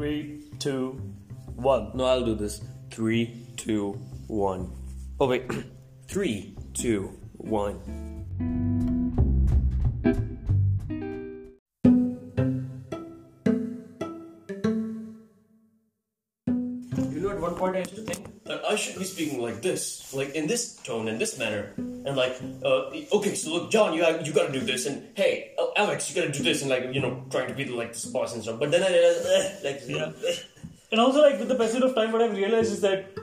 Three, two, one. No, I'll do this. Three, two, one. Oh wait. Three, two, one. You know, at one point I used to think that I should be speaking like this, like in this tone, in this manner, and like, uh, okay, so look, John, you you gotta do this, and hey, Alex, you gotta do this, and like, you know, trying to be like this boss and stuff. But then I realized, eh, like, Yeah. And also, like with the passage of time, what I've realized is that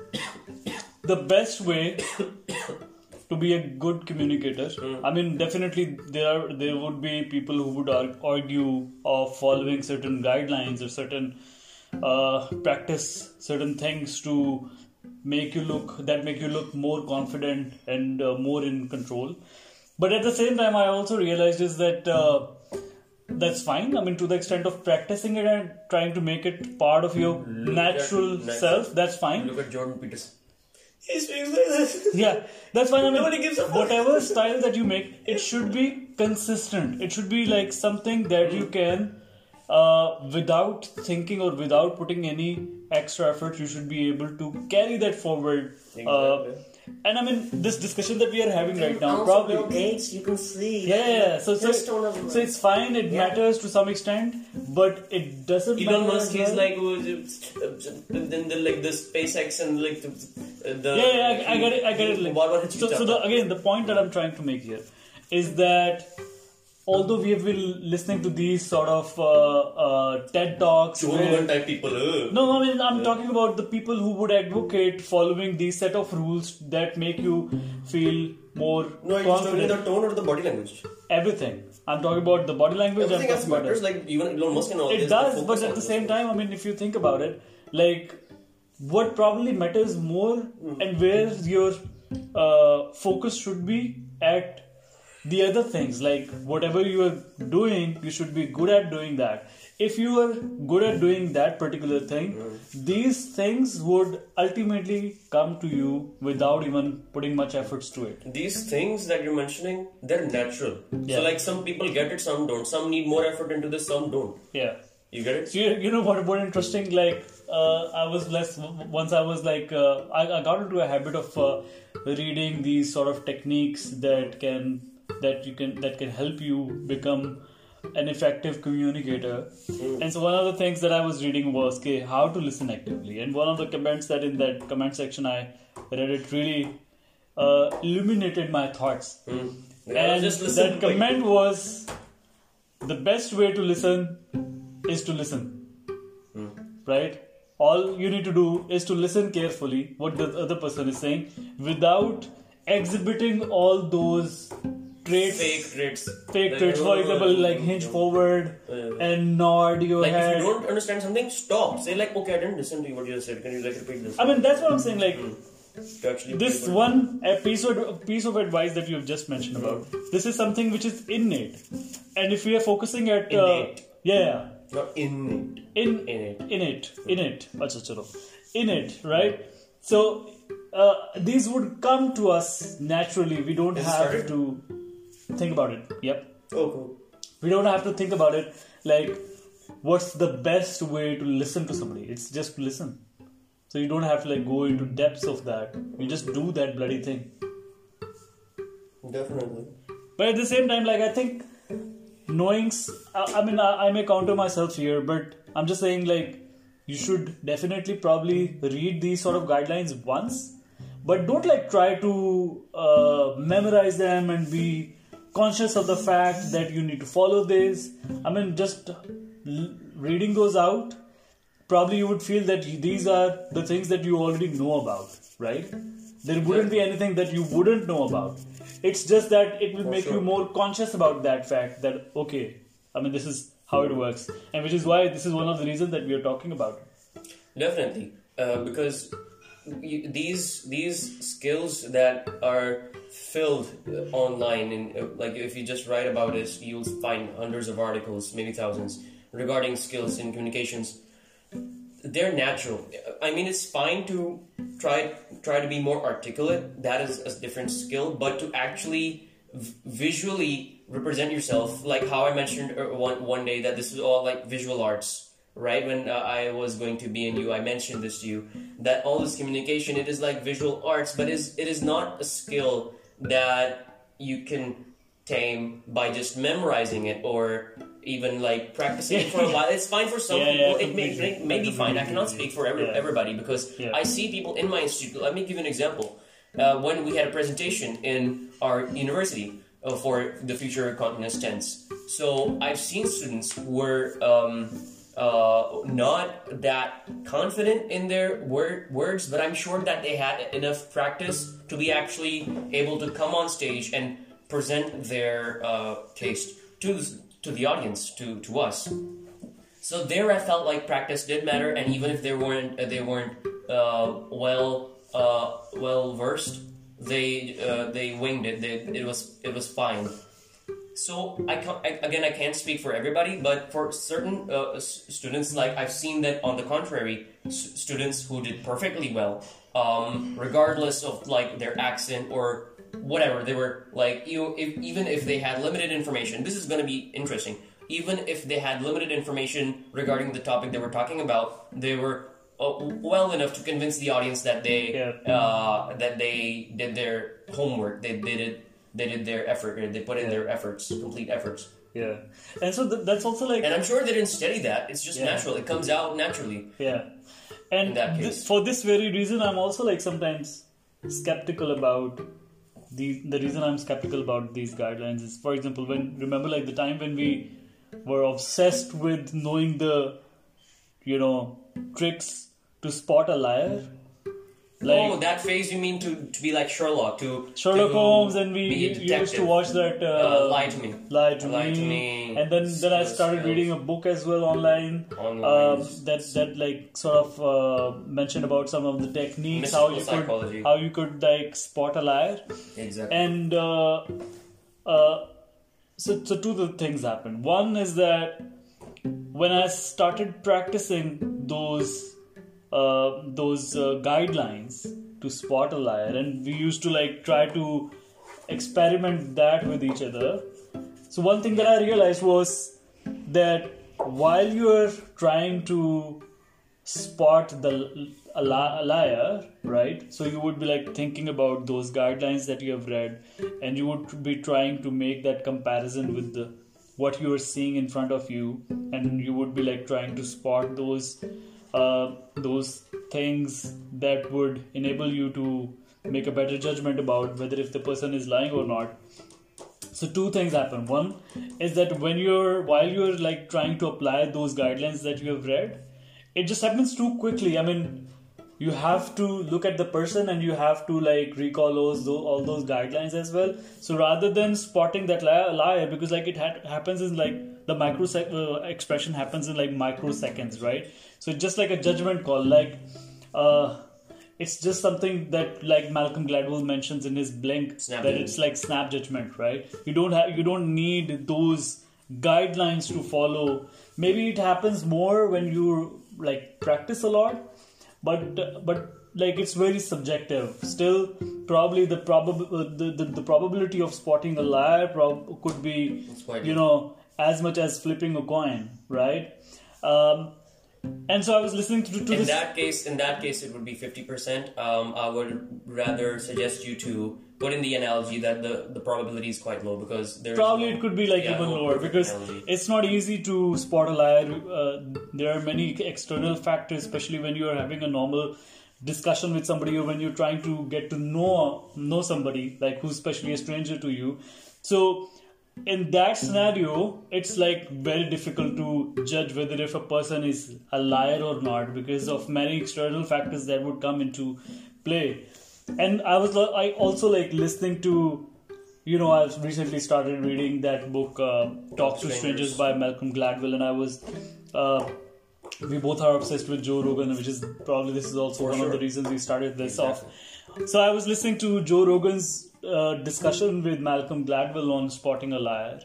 the best way to be a good communicator. I mean, definitely there are there would be people who would argue of following certain guidelines or certain uh, practice certain things to make you look that make you look more confident and uh, more in control. But at the same time, I also realized is that. Uh, that's fine. I mean, to the extent of practicing it and trying to make it part of your natural natural. self, that's fine. Look at Jordan Peterson. He speaks like this. Yeah, that's fine. I mean, Nobody gives a fuck. whatever style that you make, it should be consistent. It should be like something that you can, uh, without thinking or without putting any extra effort, you should be able to carry that forward. Uh, Exactly. And I mean, this discussion that we are having right now, probably. Bill Gates, you can see. Yeah, yeah, yeah. So, so, His tone of so it's fine. It Yeah. matters to some extent, but it doesn't. Elon matter Musk, as he's well. like, uh, then the like the SpaceX and like the, the yeah, yeah, I, I get it, I get it. Like, What, what so, so the, again, the point that I'm trying to make here is that although we have been listening to these sort of uh, uh, TED talks, Joe Rogan type people. Uh. no, I mean I'm talking about the people who would advocate following these set of rules that make you feel more No, confident. the tone or the body language. Everything. I'm talking about the body language. Everything else matters. Like even Elon Musk and all it does but at the same time i mean if you think about it like what probably matters more and where your uh, focus should be at the other things like whatever you are doing you should be good at doing that if you are good at doing that particular thing these things would ultimately come to you without even putting much efforts to it These things that you're mentioning, they're natural. Yeah. So like some people get it, some don't. Some need more effort into this, some don't. yeah You get it? So you, you know what? What interesting? Like uh, I was less once. I was like uh, I, I got into a habit of uh, reading these sort of techniques that can that you can that can help you become an effective communicator. And so one of the things that I was reading was okay, how to listen actively. And one of the comments that in that comment section I read it really uh, illuminated my thoughts. Yeah, And just that comment was the best way to listen is to listen. Right? All you need to do is to listen carefully what the other person is saying without exhibiting all those traits. fake traits. fake Like, traits. For uh, example, like hinge forward and nod your Like head. if you don't understand something, stop. Say like, okay, I didn't listen to you what you said. Can you like repeat this? I mean, that's what I'm saying. Like, this able to- one a piece of piece of advice that you have just mentioned about this is something which is innate and if we are focusing at uh, Innate. yeah, yeah not innate. in Innate. innate innate Acha, chalo. innate right so uh, these would come to us naturally we don't have to think about it. Yep. Oh, cool. we don't have to think about it. Like what's the best way to listen to somebody? It's just listen. So you don't have to like go into depths of that. You just do that bloody thing. Definitely. but at the same time like i think knowing I mean I, I may counter myself here but i'm just saying like you should definitely probably read these sort of guidelines once but don't like try to uh, memorize them and be conscious of the fact that you need to follow this. I mean just reading those out probably you would feel that these are the things that you already know about right? There wouldn't be anything that you wouldn't know about. It's just that it will make you more conscious about that fact that okay i mean this is how it works. And which is why this is one of the reasons that we are talking about it. Definitely, uh, because these these skills that are filled online, and uh, like if you just write about it, you'll find hundreds of articles, maybe thousands, regarding skills in communications. They're natural. I mean, it's fine to try try to be more articulate. That is a different skill, but to actually v- visually represent yourself, like how I mentioned uh, one one day that this is all like visual arts right? When uh, I was going to BNU, I mentioned this to you that all this communication it is like visual arts, but is it is not a skill that you can tame by just memorizing it or even like practicing it for a while. It's fine for some Yeah, people. yeah, it may, may, may be fine. I cannot speak for every, everybody because. I see people in my institute. Let me give you an example. Uh, when we had a presentation in our university uh, for the future continuous tense, so I've seen students who were um, uh, not that confident in their word, words, but I'm sure that they had enough practice to be actually able to come on stage and present their uh, taste to to the audience, to, to us. So there, I felt like practice did matter, and even if they weren't uh, they weren't uh, well uh, well versed, they uh, they winged it. They, it was it was fine. So I, can't, I again I can't speak for everybody, but for certain uh, s- students, like I've seen that on the contrary, s- students who did perfectly well, um, regardless of like their accent or whatever, they were like you if, even if they had limited information. This is going to be interesting. Even if they had limited information regarding the topic they were talking about, they were uh, well enough to convince the audience that they Yeah. uh, that they did their homework. They did it. They did their effort. Or they put in their efforts, complete efforts. Yeah, and so th- that's also like And I'm sure they didn't study that. It's just Yeah. natural. It comes out naturally. Yeah, and thi- for this very reason, I'm also like sometimes skeptical about the the reason I'm skeptical about these guidelines is, for example, when remember like the time when we were obsessed with knowing the, you know, tricks to spot a liar. Like oh, that phase you mean to, to be like Sherlock, to Sherlock to Holmes, and we used to watch that. Uh, Uh, lie to me. Lie to, Lie me. to Me, and then then I started reading a book as well online. Online. Um, that that like sort of uh, mentioned about some of the techniques how you psychology. could how you could like spot a liar Exactly. and uh, uh, so so two the things happened one is that when I started practicing those uh, those uh, guidelines to spot a liar and we used to like try to experiment that with each other so one thing that I realized was that while you're trying to spot the a liar, right? So you would be like thinking about those guidelines that you have read, and you would be trying to make that comparison with the what you are seeing in front of you, and you would be like trying to spot those uh, those things that would enable you to make a better judgment about whether if the person is lying or not. So two things happen. One is that when you're while you're like trying to apply those guidelines that you have read it just happens too quickly. I mean you have to look at the person and you have to like recall those, all those guidelines as well. So rather than spotting that liar, because like it ha- happens in like the microsec uh, expression happens in like microseconds right so just like a judgment call like uh it's just something that like Malcolm Gladwell mentions in his Blink Snap that it's like snap judgment, right? You don't have you don't need those guidelines to follow. Maybe it happens more when you like practice a lot, but but like it's very subjective. Still, probably the probab- uh, the, the the probability of spotting a liar prob- could be you know as much as flipping a coin, right? Um, and so I was listening to, to in this. that case, in that case, it would be fifty percent. Um, I would rather suggest you to put in the analogy that the, the probability is quite low because there's Probably no- it could be like yeah, even no lower because analogy. it's not easy to spot a liar. Uh, there are many external factors, especially when you are having a normal discussion with somebody or when you're trying to get to know know somebody like who's especially a stranger to you. So in that scenario, it's like very difficult to judge whether if a person is a liar or not because of many external factors that would come into play. And I was I also like listening to you know, I've recently started reading that book, uh, Talk to Strangers. By Malcolm Gladwell, and I was, uh, we both are obsessed with Joe Rogan, which is probably this is also For one of the reasons we started this Exactly. off. So I was listening to Joe Rogan's uh, discussion with Malcolm Gladwell on spotting a liar,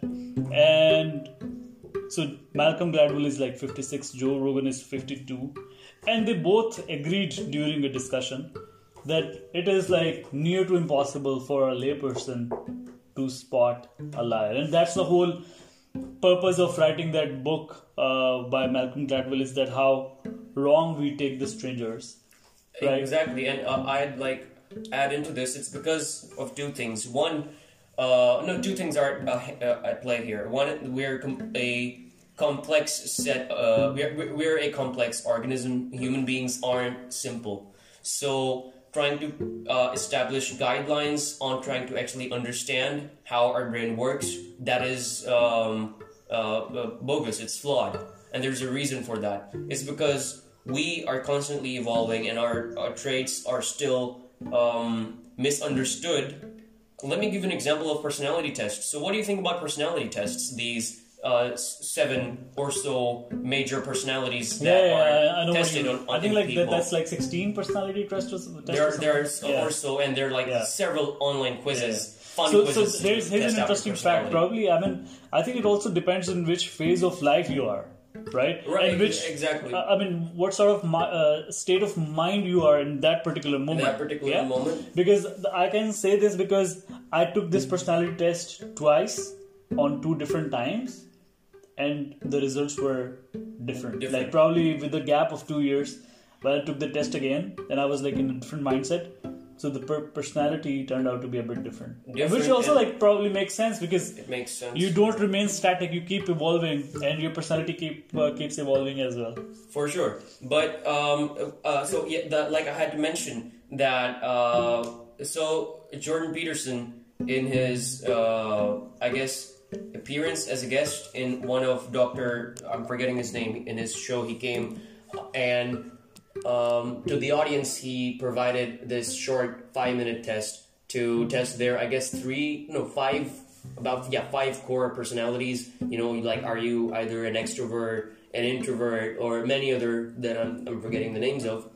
and so Malcolm Gladwell is like 56, Joe Rogan is 52, and they both agreed during a discussion that it is like near to impossible for a layperson to spot a liar, and that's the whole purpose of writing that book uh, by Malcolm Gladwell is that how wrong we take the strangers. Right. Exactly, and uh, I'd like add into this. It's because of two things. One, uh, no, two things are uh, uh, at play here. One, we're com- a complex set. Uh, we're we're a complex organism. Human beings aren't simple. So trying to uh, establish guidelines on trying to actually understand how our brain works that is um, uh, uh, bogus. It's flawed, and there's a reason for that. It's because we are constantly evolving, and our, our traits are still um, misunderstood. Let me give an example of personality tests. So, what do you think about personality tests? These uh, seven or so major personalities that Yeah, yeah, are I- know tested on, on I think like people. that's like 16 personality tests. tests there, something. there's Yeah. or so, and there are like several online quizzes, fun so, so quizzes. to there's, here's an interesting fact. Probably, I mean, I think it also depends on which phase of life you are, right? Right, And which, exactly. uh, I mean, what sort of uh, state of mind you are in that particular moment. that particular yeah? moment. Because I can say this because I took this personality test twice on two different times, and the results were different. Different. Like probably with a gap of two years, when I took the test again, then I was like in a different mindset. So the per- personality turned out to be a bit different, Different which also like probably makes sense because It makes sense. you don't remain static. You keep evolving, and your personality keep uh, keeps evolving as well. For sure, but um, uh, so yeah, the, like I had to mention that. Uh, so Jordan Peterson, in his uh, I guess appearance as a guest in one of Doctor, I'm forgetting his name in his show, he came and um, to the audience he provided this short five minute test to test their I guess three no five about yeah five core personalities. You know like are you either an extrovert an introvert or many other that I'm, I'm forgetting the names of.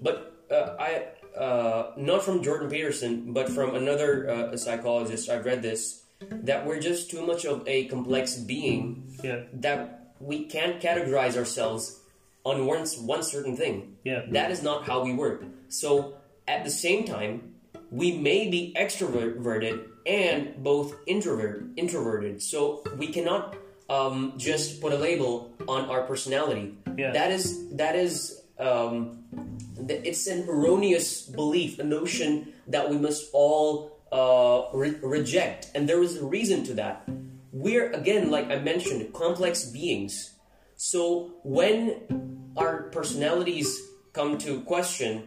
But uh, I uh, not from Jordan Peterson but from another uh, psychologist I've read this that we're just too much of a complex being Yeah, that we can't categorize ourselves on one, one certain thing. Yeah. That is not how we work. So at the same time, we may be extroverted and both introvert introverted. So we cannot um, just put a label on our personality. Yeah. That is that is um, th- it's an erroneous belief, a notion that we must all uh, re- reject, and there is a reason to that. We're again, like I mentioned, complex beings. So when our personalities come to question,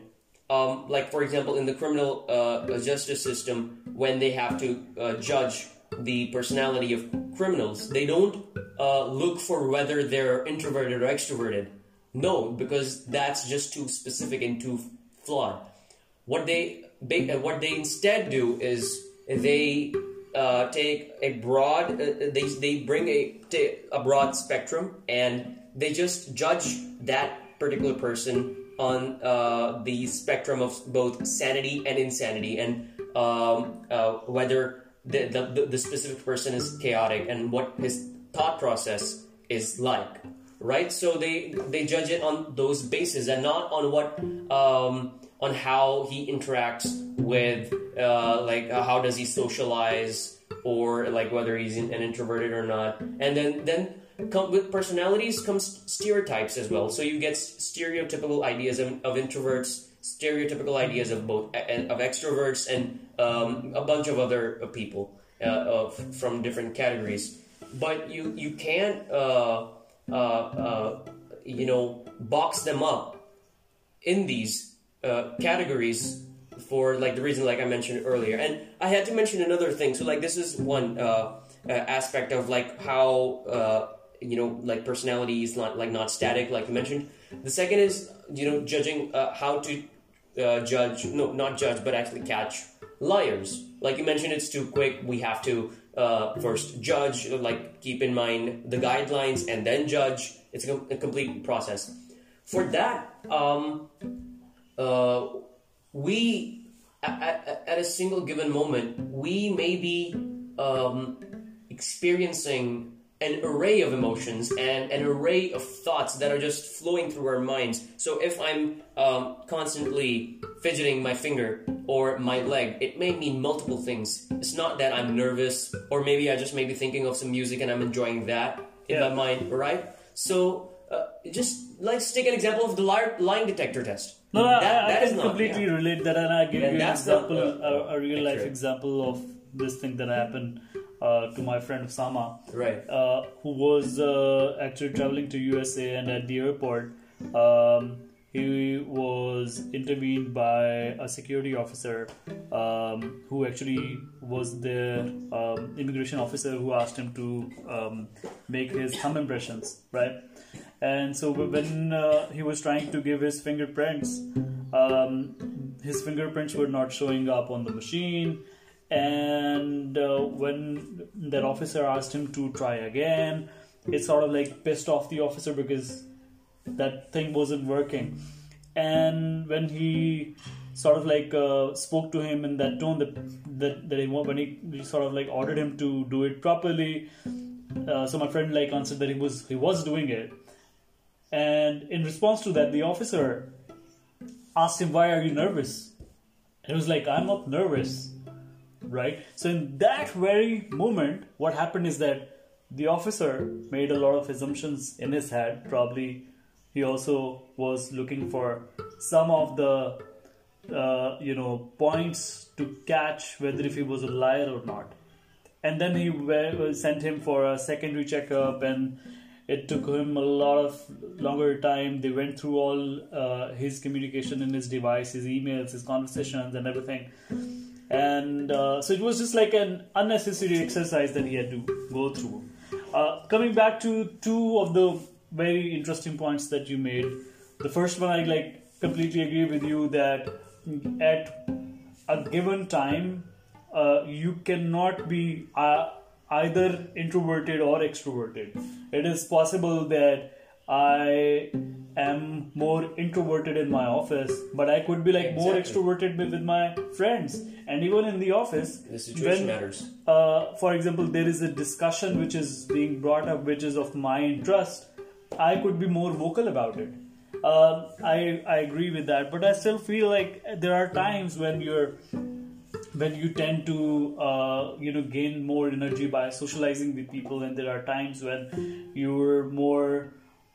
um, like for example in the criminal uh, justice system, when they have to uh, judge the personality of criminals, they don't uh, look for whether they're introverted or extroverted. No, because that's just too specific and too flawed. What they what they instead do is they uh, take a broad uh, they they bring a a broad spectrum and they just judge that particular person on uh, the spectrum of both sanity and insanity and um, uh, whether the, the the specific person is chaotic and what his thought process is like right? So they they judge it on those bases and not on what um, on how he interacts with uh, like uh, how does he socialize or like whether he's an introverted or not. And then then come with personalities comes stereotypes as well. So you get stereotypical ideas of, of introverts stereotypical ideas of both of extroverts and um, a bunch of other uh, people uh, of, from different categories. But you you can't uh, uh, you know box them up in these uh, categories for like the reason like I mentioned earlier. And I had to mention another thing. So like this is one uh, uh, aspect of like how uh, you know like personality is not like not static like you mentioned. The second is you know judging how to judge no not judge but actually catch liars. Like you mentioned, it's too quick. We have to uh, first judge, like keep in mind the guidelines, and then judge. It's a complete process. For that, um, uh, we at, at, a single given moment we may be um, experiencing an array of emotions and an array of thoughts that are just flowing through our minds so if i'm um, constantly fidgeting my finger or my leg, it may mean multiple things. It's not that I'm nervous, or maybe I just may be thinking of some music and I'm enjoying that in Yeah. my mind, right? So, uh, just let's take an example of the li- line detector test. No, I- That- I, I can not- completely yeah. relate that, and I give you an example, uh, a, a real life accurate. example of this thing that happened uh, to my friend Osama, Right. uh, who was uh, actually traveling to USA, and at the airport, um, he was intervened by a security officer um, who actually was the um, immigration officer who asked him to um, make his thumb impressions, right? And so when uh, he was trying to give his fingerprints, um, his fingerprints were not showing up on the machine. And uh, when that officer asked him to try again, it sort of like pissed off the officer because that thing wasn't working. And when he sort of like uh, spoke to him in that tone that that, that he, when he, he sort of like ordered him to do it properly, uh, so my friend like answered that he was he was doing it, and in response to that, the officer asked him, "Why are you nervous?" And he was like, "I'm not nervous." Right? So, in that very moment, what happened is that the officer made a lot of assumptions in his head. Probably he also was looking for some of the uh, you know points to catch whether if he was a liar or not and then he sent him for a secondary checkup and it took him a lot of longer time. They went through all uh, his communication in his device his emails his conversations and everything. And uh, so it was just like an unnecessary exercise that he had to go through. Uh, coming back to two of the very interesting points that you made. The first one i like completely agree with you that at a given time uh, you cannot be uh, either introverted or extroverted it is possible that i am more introverted in my office but i could be like more extroverted with, my friends and even in the office The situation when- matters. uh, for example, there is a discussion which is being brought up, which is of my interest, I could be more vocal about it. Um I I agree with that, but I still feel like there are times when you're when you tend to uh, you know gain more energy by socializing with people, and there are times when you're more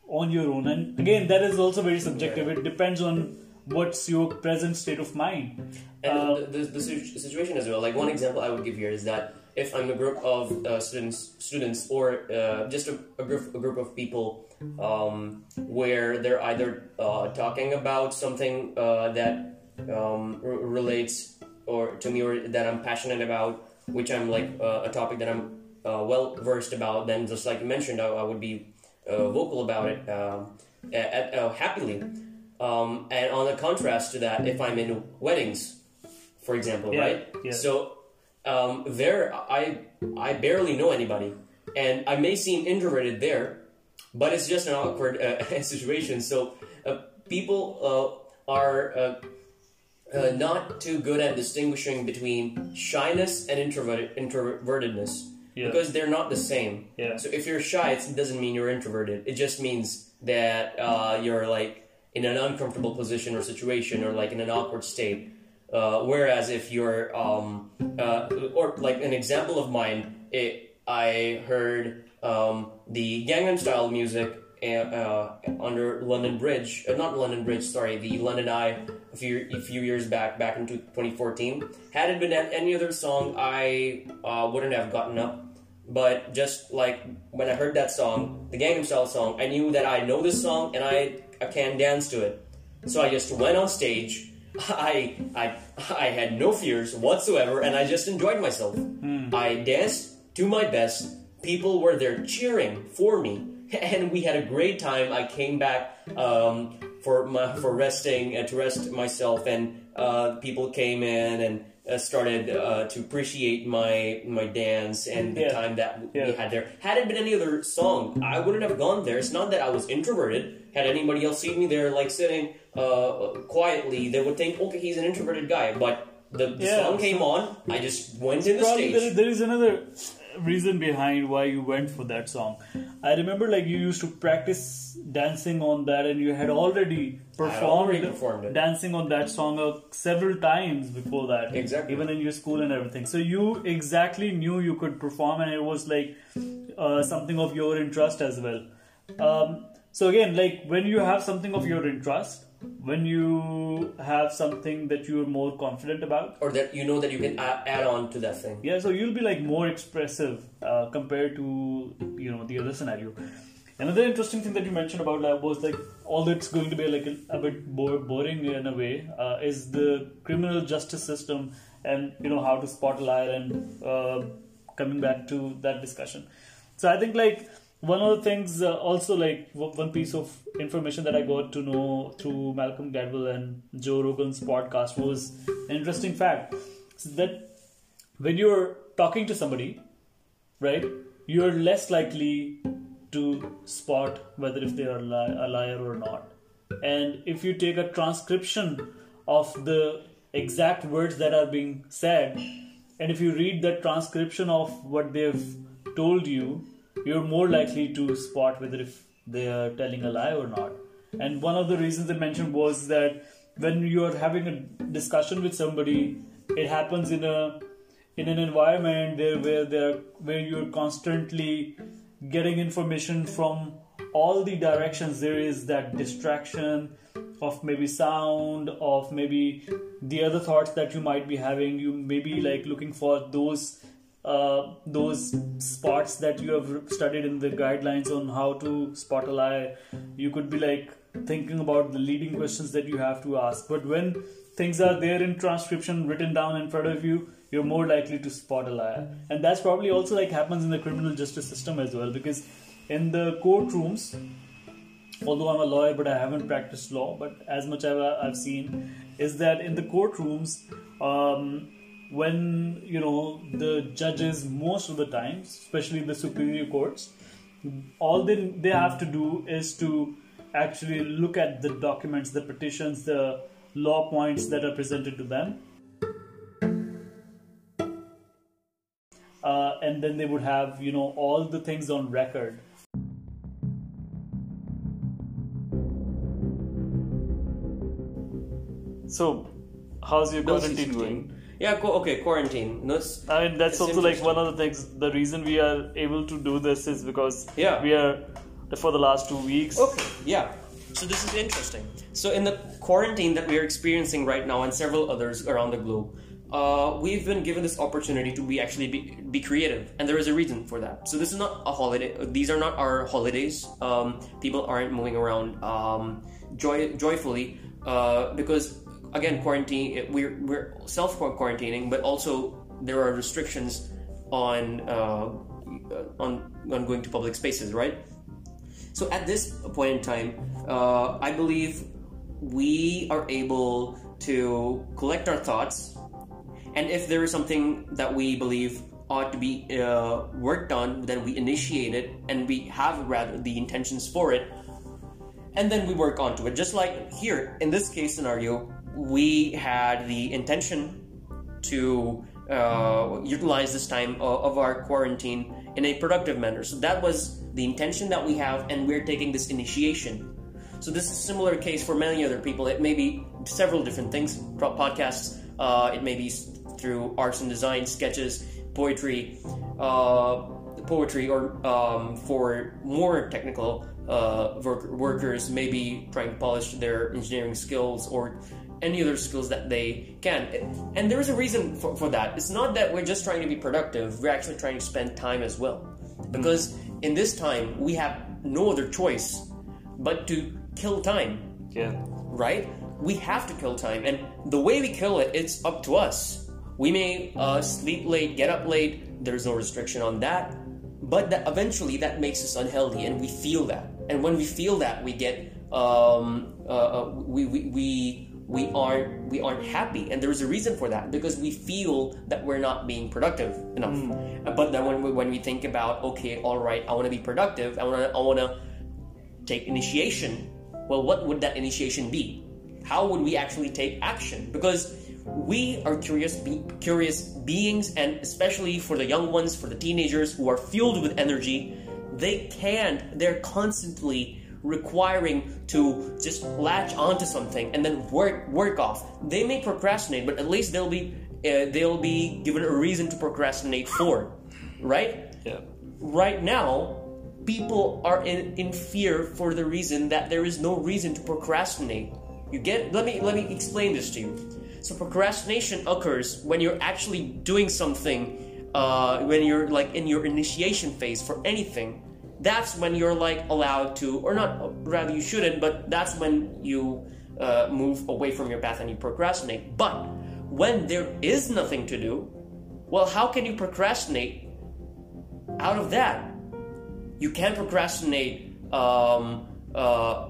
on your own. And again, that is also very subjective. It depends on what's your present state of mind. And Uh, the, the, the situation as well, like one example I would give here is that if I'm a group of uh, students, students, or uh, just a, a group, a group of people, um, where they're either uh, talking about something uh, that um, r- relates or to me or that I'm passionate about, which I'm like uh, a topic that I'm uh, well versed about, then just like you mentioned, I, I would be uh, vocal about it um, at, uh, happily. Um, and on the contrast to that, if I'm in weddings, for example, Yeah, right? yeah. So um, there, I I barely know anybody, and I may seem introverted there, but it's just an awkward uh, situation. So uh, people uh, are. Uh, not too good at distinguishing between shyness and introvert- introvertedness Yeah. because they're not the same. Yeah. So if you're shy, it doesn't mean you're introverted. It just means that uh, you're like in an uncomfortable position or situation or like in an awkward state. Uh, whereas if you're, um, uh, or like an example of mine, it, I heard um, the Gangnam Style music uh, uh, under London Bridge, uh, not London Bridge, sorry, the London Eye a few, a few years back, back in 2014. Had it been any other song, I uh, wouldn't have gotten up. But just like when I heard that song, the Gangnam Style song, I knew that I know this song and I, I can dance to it. So I just went on stage. I I I had no fears whatsoever, and I just enjoyed myself. I danced to my best. People were there cheering for me, and we had a great time. I came back um, for my for resting and to rest myself, and uh, people came in and uh, started uh, to appreciate my my dance and the Yeah. time that we had there. Had it been any other song, I wouldn't have gone there. It's not that I was introverted. Had anybody else seen me there, like sitting uh, quietly, they would think, okay, he's an introverted guy. But the, the Yeah, song came on, I just went in the Probably stage. there, there is another reason behind why you went for that song. I remember like you used to practice dancing on that, and you had already performed, already performed dancing on that song uh, several times before that. Exactly. Even in your school and everything. So you exactly knew you could perform, and it was like uh, something of your interest as well. Um, so again, like when you have something of your interest, when you have something that you're more confident about, or that you know that you can add, on to that thing. yeah, so you'll be like more expressive uh, compared to you know the other scenario. Another interesting thing that you mentioned about lab was like all that's going to be like a, a bit bo- boring in a way, uh, is the criminal justice system and you know how to spot a liar and uh, coming back to that discussion. So I think like one of the things uh, also like one piece of information that I got to know through Malcolm Gladwell and Joe Rogan's podcast was an interesting fact so that when you're talking to somebody, right, you're less likely to spot whether if they are li- a liar or not. And if you take a transcription of the exact words that are being said, and if you read that transcription of what they've told you, you're more likely to spot whether if they are telling a lie or not. And one of the reasons they mentioned was that when you're having a discussion with somebody, it happens in a in an environment there where there where you're constantly getting information from all the directions there is that distraction of maybe sound of maybe the other thoughts that you might be having you may be like looking for those uh, those spots that you have studied in the guidelines on how to spot a lie. You could be like thinking about the leading questions that you have to ask. But when things are there in transcription written down in front of you you're more likely to spot a liar. And that's probably also like happens in the criminal justice system as well because in the courtrooms although i'm a lawyer but i haven't practiced law but as much as i've seen is that in the courtrooms um, when you know the judges most of the times especially the superior courts all they, they have to do is to actually look at the documents the petitions the law points that are presented to them. Uh, and then they would have you know all the things on record. So how's your No quarantine going Yeah. Co- okay. Quarantine. No, s- I mean, that's also like one of the things. The reason we are able to do this is because Yeah. we are for the last two weeks. Okay, yeah. So this is interesting. So in the quarantine that we are experiencing right now, and several others around the globe, uh, we've been given this opportunity to be actually be, be creative, and there is a reason for that. So this is not a holiday. These are not our holidays. Um, people aren't moving around um, joy, joyfully uh, because again, quarantine. We're we're self quarantining, but also there are restrictions on uh, on on going to public spaces, right? So at this point in time, uh, I believe we are able to collect our thoughts, and if there is something that we believe ought to be uh, worked on, then we initiate it, and we have rather the intentions for it, and then we work onto it. Just like here in this case scenario, we had the intention to uh, utilize this time o- of our quarantine in a productive manner. So that was the intention that we have, and we're taking this initiation. So this is a similar case for many other people. It may be several different things, podcasts. Uh, it may be through arts and design, sketches, poetry, uh, poetry, or um, for more technical uh, work- workers, maybe trying to polish their engineering skills or any other skills that they can. And there is a reason for, for that. It's not that we're just trying to be productive, we're actually trying to spend time as well. Because in this time, we have no other choice but to kill time, Yeah. right? We have to kill time. And the way we kill it, it's up to us. We may uh, sleep late, get up late, there's no restriction on that. But that eventually that makes us unhealthy, and we feel that. And when we feel that, we get um, uh, uh, we, we we we aren't we aren't happy, and there's a reason for that because we feel that we're not being productive enough. Mm. But then when we, when we think about okay, all right, I want to be productive, I want to I want to take initiation. Well, what would that initiation be? How would we actually take action? Because we are curious, be- curious beings, and especially for the young ones, for the teenagers who are fueled with energy, they can't. They're constantly requiring to just latch onto something and then work work off. They may procrastinate, but at least they'll be uh, they'll be given a reason to procrastinate for, right? Yeah. Right now, people are in, in fear for the reason that there is no reason to procrastinate. You get? Let me let me explain this to you. So procrastination occurs when you're actually doing something, uh, when you're like in your initiation phase for anything. That's when you're like allowed to, or not. Rather, you shouldn't. But that's when you uh, move away from your path and you procrastinate. But when there is nothing to do, well, how can you procrastinate out of that? You can't procrastinate. Um, uh,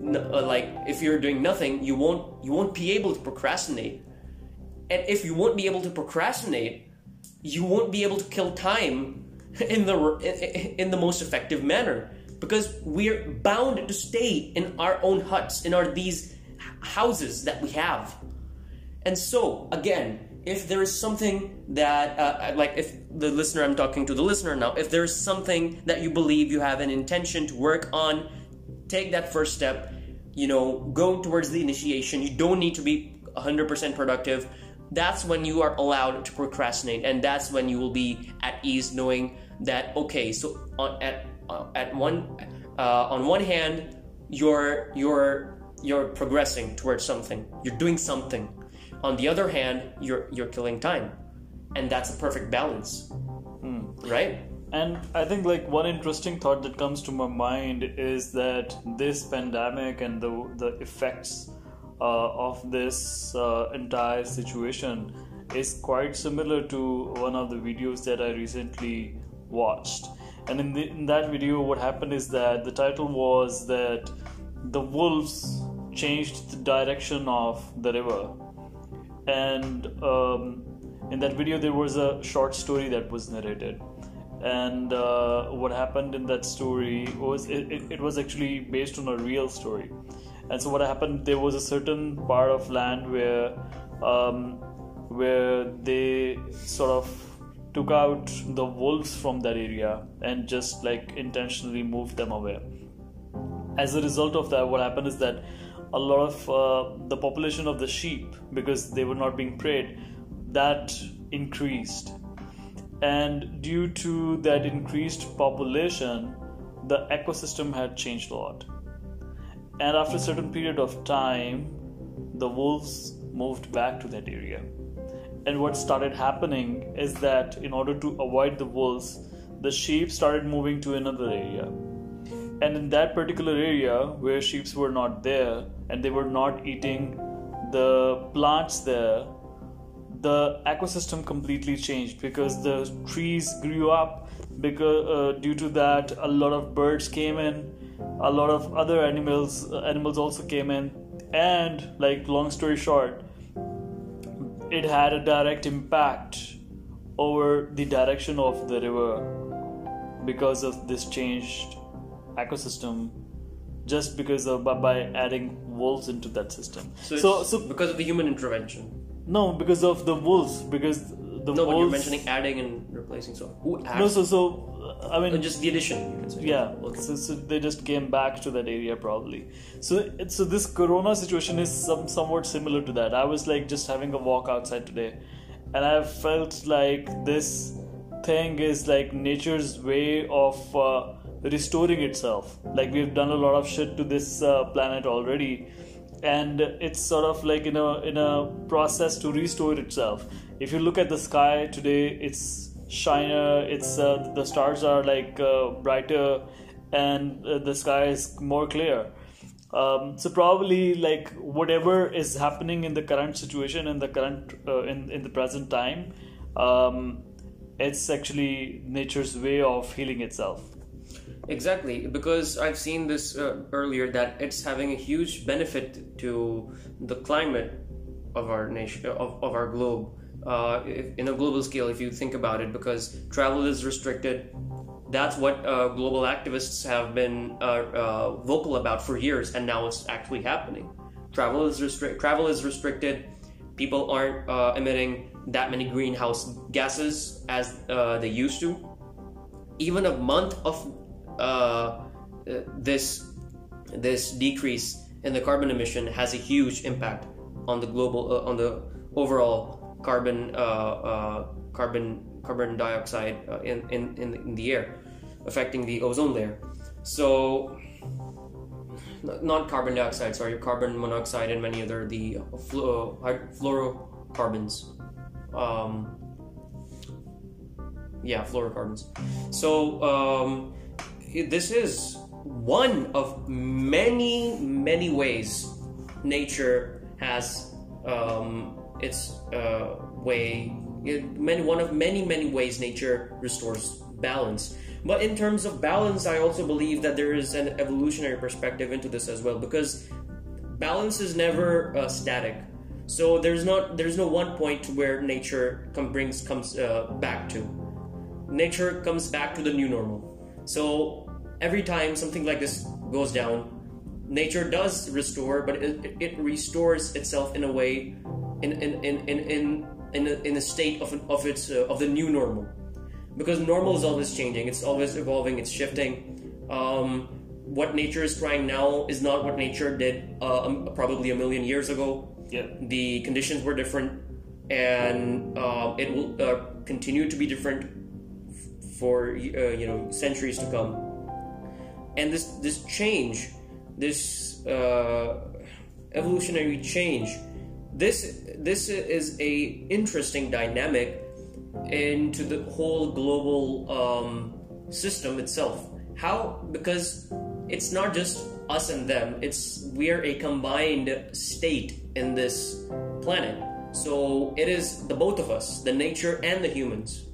n- uh, like if you're doing nothing, you won't you won't be able to procrastinate. And if you won't be able to procrastinate, you won't be able to kill time in the in, the most effective manner because we're bound to stay in our own huts in our these houses that we have. And so, again, if there is something that, uh, like if the listener, I'm talking to the listener now, if there's something that you believe you have an intention to work on, take that first step, you know, go towards the initiation. You don't need to be 100% productive. That's when you are allowed to procrastinate, and that's when you will be at ease knowing that, okay, so on, at, uh, at one, uh, on one hand, you're, you're, you're progressing towards something, you're doing something. On the other hand you're you're killing time. And that's a perfect balance. Right? And I think like one interesting thought that comes to my mind is that this pandemic and the the effects uh, of this uh, entire situation is quite similar to one of the videos that I recently watched. And in, the, in that video, what happened is that the title was that the wolves changed the direction of the river. And um, in that video there was a short story that was narrated. And uh, what happened in that story was it, it, it was actually based on a real story and so what happened there was a certain part of land where um, where they sort of took out the wolves from that area and just like intentionally moved them away. As a result of that what happened is that a lot of uh, the population of the sheep because they were not being preyed that increased. And due to that increased population the ecosystem had changed a lot and after a certain period of time the wolves moved back to that area. And what started happening is that in order to avoid the wolves the sheep started moving to another area. And in that particular area where sheep were not there and they were not eating the plants there the ecosystem completely changed because the trees grew up because uh, due to that a lot of birds came in a lot of other animals uh, animals also came in. And like long story short it had a direct impact over the direction of the river because of this changed ecosystem just because of by, by adding wolves into that system. So, so so because of the human intervention. No because of the wolves because the no but you're mentioning adding and replacing so who adds? No so so i mean Uh, just the addition you can say. Yeah okay. so, so they just came back to that area probably. So so this corona situation is some somewhat similar to that. I was like just having a walk outside today and i felt like this thing is like nature's way of uh, restoring itself. Like we've done a lot of shit to this uh, planet already and it's sort of like in a in a process to restore itself if you look at the sky today it's shiner it's uh, the stars are like uh, brighter and uh, the sky is more clear. Um, so probably like whatever is happening in the current situation in the current uh, in in the present time um, it's actually nature's way of healing itself. Exactly, because I've seen this uh, earlier that it's having a huge benefit to the climate of our nation, of, of our globe, uh, if, in a global scale. If you think about it, because travel is restricted, that's what uh, global activists have been uh, uh, vocal about for years, and now it's actually happening. Travel is restrict. Travel is restricted. people aren't uh, emitting that many greenhouse gases as they used to. Even a month of this this decrease in the carbon emission has a huge impact on the global on the overall carbon uh, carbon carbon dioxide in, in, in the air, affecting the ozone layer. So not carbon dioxide, sorry, carbon monoxide and many other the fluorocarbons. Um, yeah, fluorocarbons. So um, this is one of many, many ways nature has um, its uh, way. Many, one of many, many ways nature restores balance. But in terms of balance, I also believe that there is an evolutionary perspective into this as well because balance is never uh, static. So there's not there's no one point where nature come, brings comes uh, back to. Nature comes back to the new normal. So every time something like this goes down, nature does restore, but it, it restores itself in a way, in in in in in, in, a, in a state of of its uh, of the new normal. Because normal is always changing it's always evolving it's shifting. Um, what nature is trying now is not what nature did uh, um, probably a million years ago. Yeah. The conditions were different and uh, it will uh, continue to be different for uh, you know centuries to come. And this this change this uh, evolutionary change this this is a interesting dynamic into the whole global um, system itself. How? Because it's not just us and them. It's we're a combined state in this planet. So it is the both of us, the nature and the humans,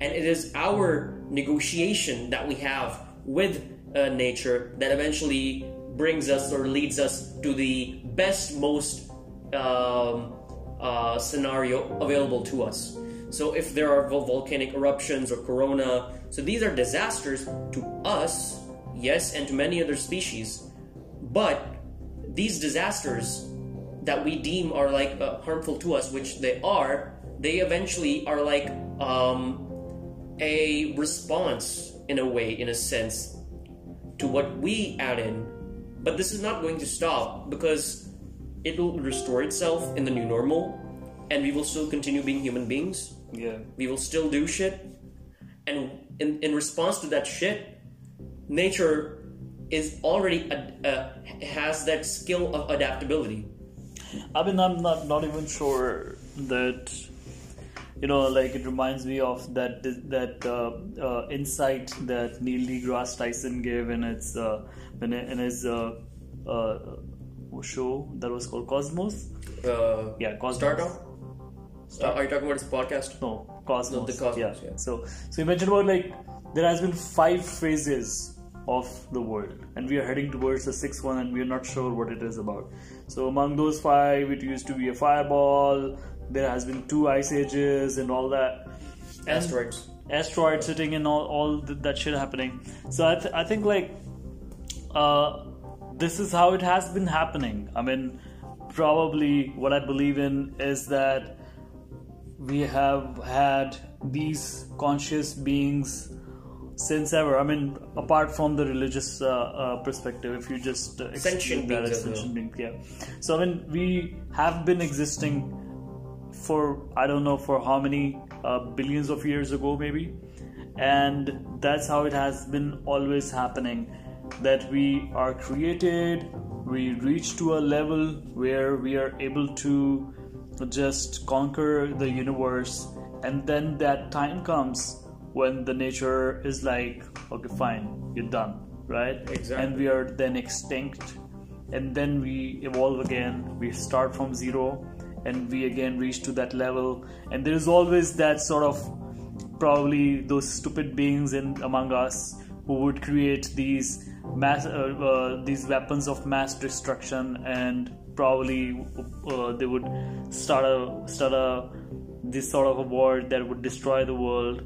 and it is our negotiation that we have with uh, nature that eventually brings us or leads us to the best, most um, uh, scenario available to us. So if there are volcanic eruptions or corona, so these are disasters to us, yes, and to many other species. But these disasters that we deem are like uh, harmful to us, which they are, they eventually are like um, a response in a way, in a sense, to what we add in. But this is not going to stop because it will restore itself in the new normal and we will still continue being human beings yeah. We will still do shit. And in, in response to that shit, nature is already uh, has that skill of adaptability. I mean, I'm not not even sure that you know, like it reminds me of that that uh, uh, insight that Neil deGrasse Tyson gave in its uh, in, in his uh, uh, show that was called Cosmos. Uh, yeah, Cosmos. StarTalk. Uh, are you talking about this podcast? No, Cosmos. No, the Cosmos. Yeah. yeah. So, so you mentioned about like there has been five phases of the world, and we are heading towards the sixth one, and we are not sure what it is about. So, among those five, it used to be a fireball. There has been two ice ages and all that. Asteroids. Asteroids sitting and all all that shit happening. So I, th- I think like uh, this is how it has been happening. I mean, probably what I believe in is that we have had these conscious beings since ever. I mean, apart from the religious uh, uh, perspective, if you just uh, sentient that beings, sentient beings, yeah. So I mean, we have been existing for I don't know for how many uh, billions of years ago, maybe, and that's how it has been always happening. That we are created, we reach to a level where we are able to just conquer the universe. And then that time comes when the nature is like okay fine you're done right? Exactly. And we are then extinct. And then we evolve again. We start from zero and we again reach to that level. And there is always that sort of probably those stupid beings in among us who would create these mass uh, uh, these weapons of mass destruction and probably uh, they would start a start a this sort of a war that would destroy the world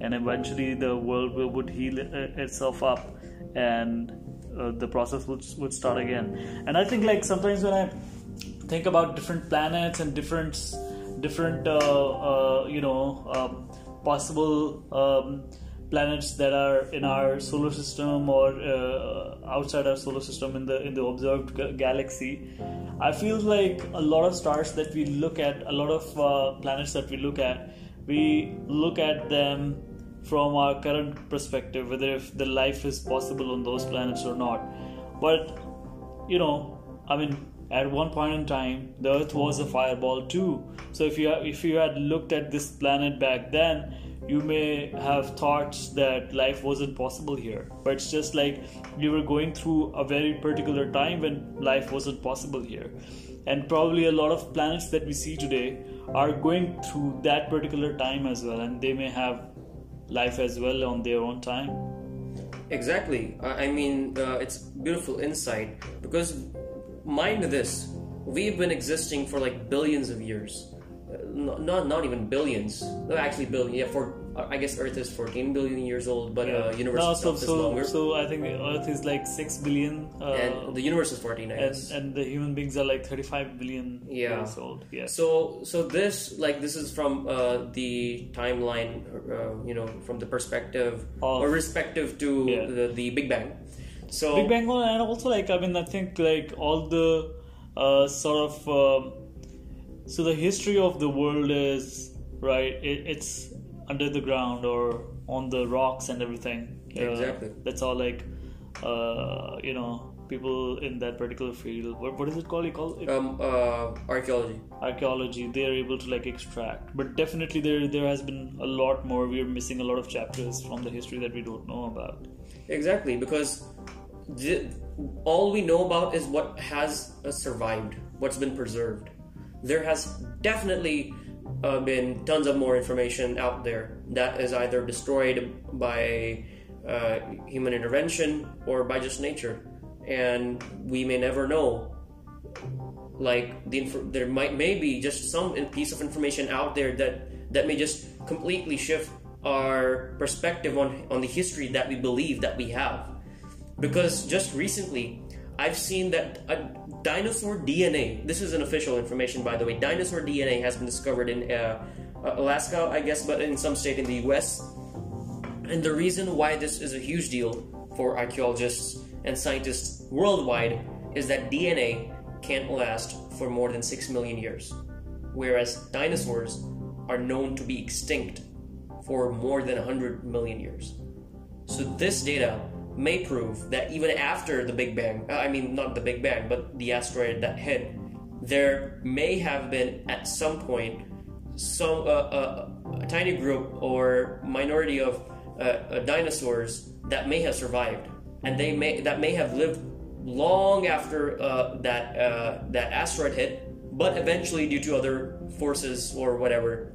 and eventually the world would heal itself up and uh, the process would, would start again. And i think like sometimes when i think about different planets and different different uh, uh, you know um, possible um, planets that are in our solar system or uh, outside our solar system in the in the observed ga- galaxy i feel like a lot of stars that we look at a lot of uh, planets that we look at we look at them from our current perspective whether if the life is possible on those planets or not. But you know i mean at one point in time the earth was a fireball too. So if you if you had looked at this planet back then you may have thoughts that life wasn't possible here but it's just like we were going through a very particular time when life wasn't possible here and probably a lot of planets that we see today are going through that particular time as well and they may have life as well on their own time Exactly. I I mean, uh, it's beautiful insight because mind this: we've been existing for like billions of years. Not, not not even billions. No, actually, billion. Yeah, for I guess Earth is 14 billion years old, but uh, universe no, so, is so, longer. so i think earth is like 6 billion uh, and the universe is 14, I and, guess. and the human beings are like 35 billion Yeah. years old Yeah. So, so this like this is from uh, the timeline, uh, you know, from the perspective Of- or respective to Yeah. the, the Big Bang. So Big Bang and also like I mean I think like all the uh, sort of um, so the history of the world is right it, it's under the ground or on the rocks and everything Uh, Exactly. that's all like uh, you know people in that particular field what, what is it called you call it um, uh, archaeology. archaeology they are able to like extract but definitely there there has been a lot more we are missing a lot of chapters from the history that we don't know about Exactly, because the, all we know about is what has uh, survived, what's been preserved. There has definitely uh, been tons of more information out there that is either destroyed by uh, human intervention or by just nature, and we may never know. Like the inf- there might may be just some piece of information out there that that may just completely shift our perspective on on the history that we believe that we have because just recently I've seen that a dinosaur DNA. This is an official information, by the way. Dinosaur DNA has been discovered in uh, Alaska, I guess, but in some state in the U.S. And the reason why this is a huge deal for archaeologists and scientists worldwide is that DNA can't last for more than six million years, whereas dinosaurs are known to be extinct for more than 100 million years. So this data may prove that even after the Big Bang, uh, I mean not the Big Bang, but the asteroid that hit, there may have been at some point some uh, uh, a tiny group or minority of uh, uh, dinosaurs that may have survived, and they may that may have lived long after uh, that that asteroid hit, but eventually due to other forces or whatever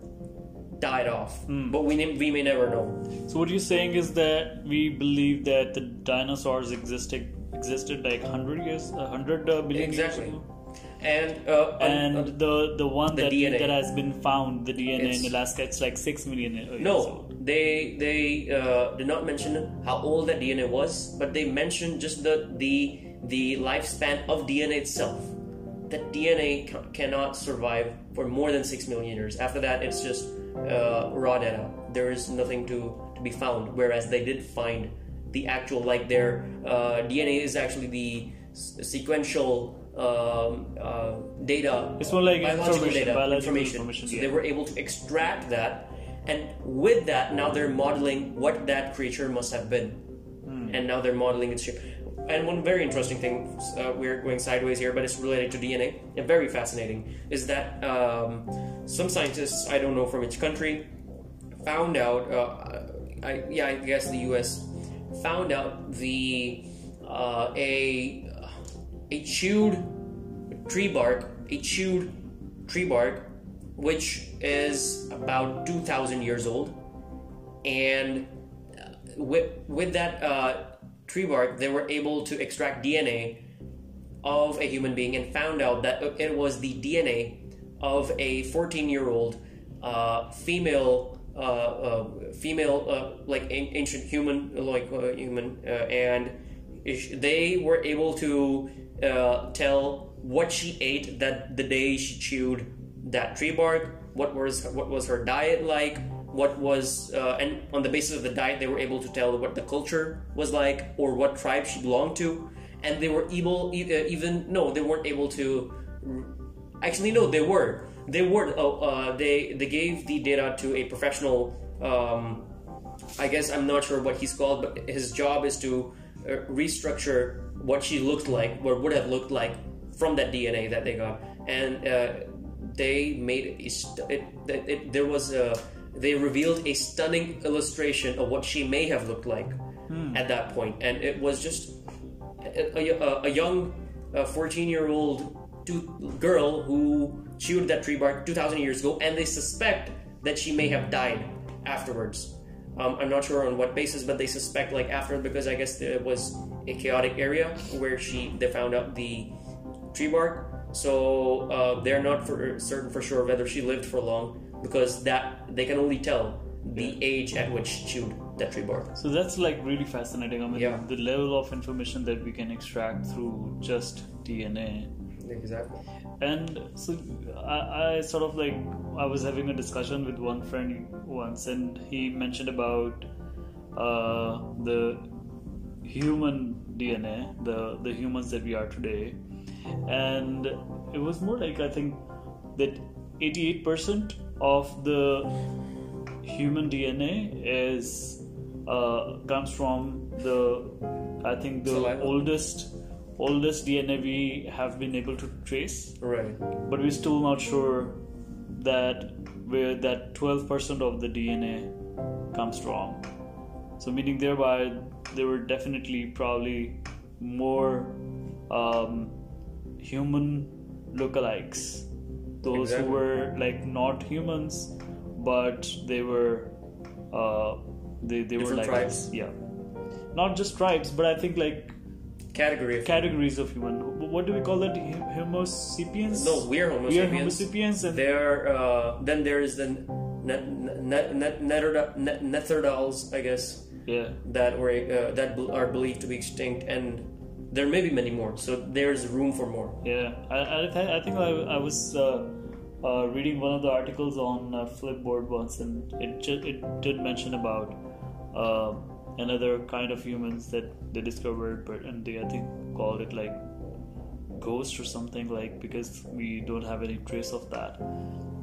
died off. But we ne- we may never know. So what you're saying is that we believe that the dinosaurs existed existed like hundred years, hundred uh, billion Exactly. years ago, And uh, and un- the the one the that DNA. that has been found, the DNA It's- in Alaska, it's like six million years No, old. they they uh, did not mention how old that DNA was, but they mentioned just the the the lifespan of DNA itself. That DNA ca- cannot survive for more than six million years. After that, it's just uh, raw data. There is nothing to to be found. Whereas they did find the actual like their uh, DNA is actually the s- sequential. Um, uh, data It's more like biological information, data, biological information. information, So yeah. they were able to extract that, and with that, now they're modeling what that creature must have been, Hmm. and now they're modeling its shape. And one very interesting thing, uh, we're going sideways here, but it's related to DNA, and very fascinating, is that um, some scientists, I don't know from which country, found out, uh, I, yeah, I guess the U.S. found out the uh, a a chewed tree bark, a chewed tree bark, which is about 2,000 years old. And uh, with, with that uh, tree bark, they were able to extract DNA of a human being and found out that it was the DNA of a 14 year old uh, female. Uh, uh, female, uh, like an- ancient human, like uh, human, uh, and they were able to tell what she ate that the day she chewed that tree bark, what was what was her diet like, what was uh, and on the basis of the diet they were able to tell what the culture was like or what tribe she belonged to, and they were able uh, even no they weren't able to actually no they were. They were uh, uh, they they gave the data to a professional um, I guess I'm not sure what he's called but his job is to uh, restructure what she looked like what would have looked like from that DNA that they got. And uh, they made it, it, it, there was a they revealed a stunning illustration of what she may have looked like at that point. And it was just a, a, a young 14 year old girl who chewed that tree bark 2000 years ago and they suspect that she may have died afterwards. Um, i'm not sure on what basis but they suspect like after because i guess there was a chaotic area where she they found out the tree bark. So uh, they're not for certain for sure whether she lived for long because that they can only tell the age at which chewed that tree bark So that's like really fascinating. I mean, Yeah. the level of information that we can extract through just DNA. exactly And so I, I sort of like I was having a discussion with one friend once, and he mentioned about uh, the human DNA, the the humans that we are today, and it was more like I think that 88% of the human DNA is uh, comes from the I think the Saliva. oldest oldest DNA we have been able to trace, right but we're still not sure that where that 12% of the DNA comes from. So meaning thereby there were definitely probably more um, human lookalikes, those Exactly. who were like not humans, but they were uh, they they were like tribes. yeah, not just tribes, but I think like category of categories of human. What do we call that? Homo sapiens. no we're homo we are sapiens Homo sapiens, and There, uh, then there is the Neanderthals, I guess, yeah, that were uh, that are believed to be extinct, and there may be many more. So there's room for more. yeah. I I, th- I think I, I was uh, uh, reading one of the articles on uh, Flipboard once, and it ju- it did mention about uh, another kind of humans that they discovered, but and they I think called it like ghost or something like because we don't have any trace of that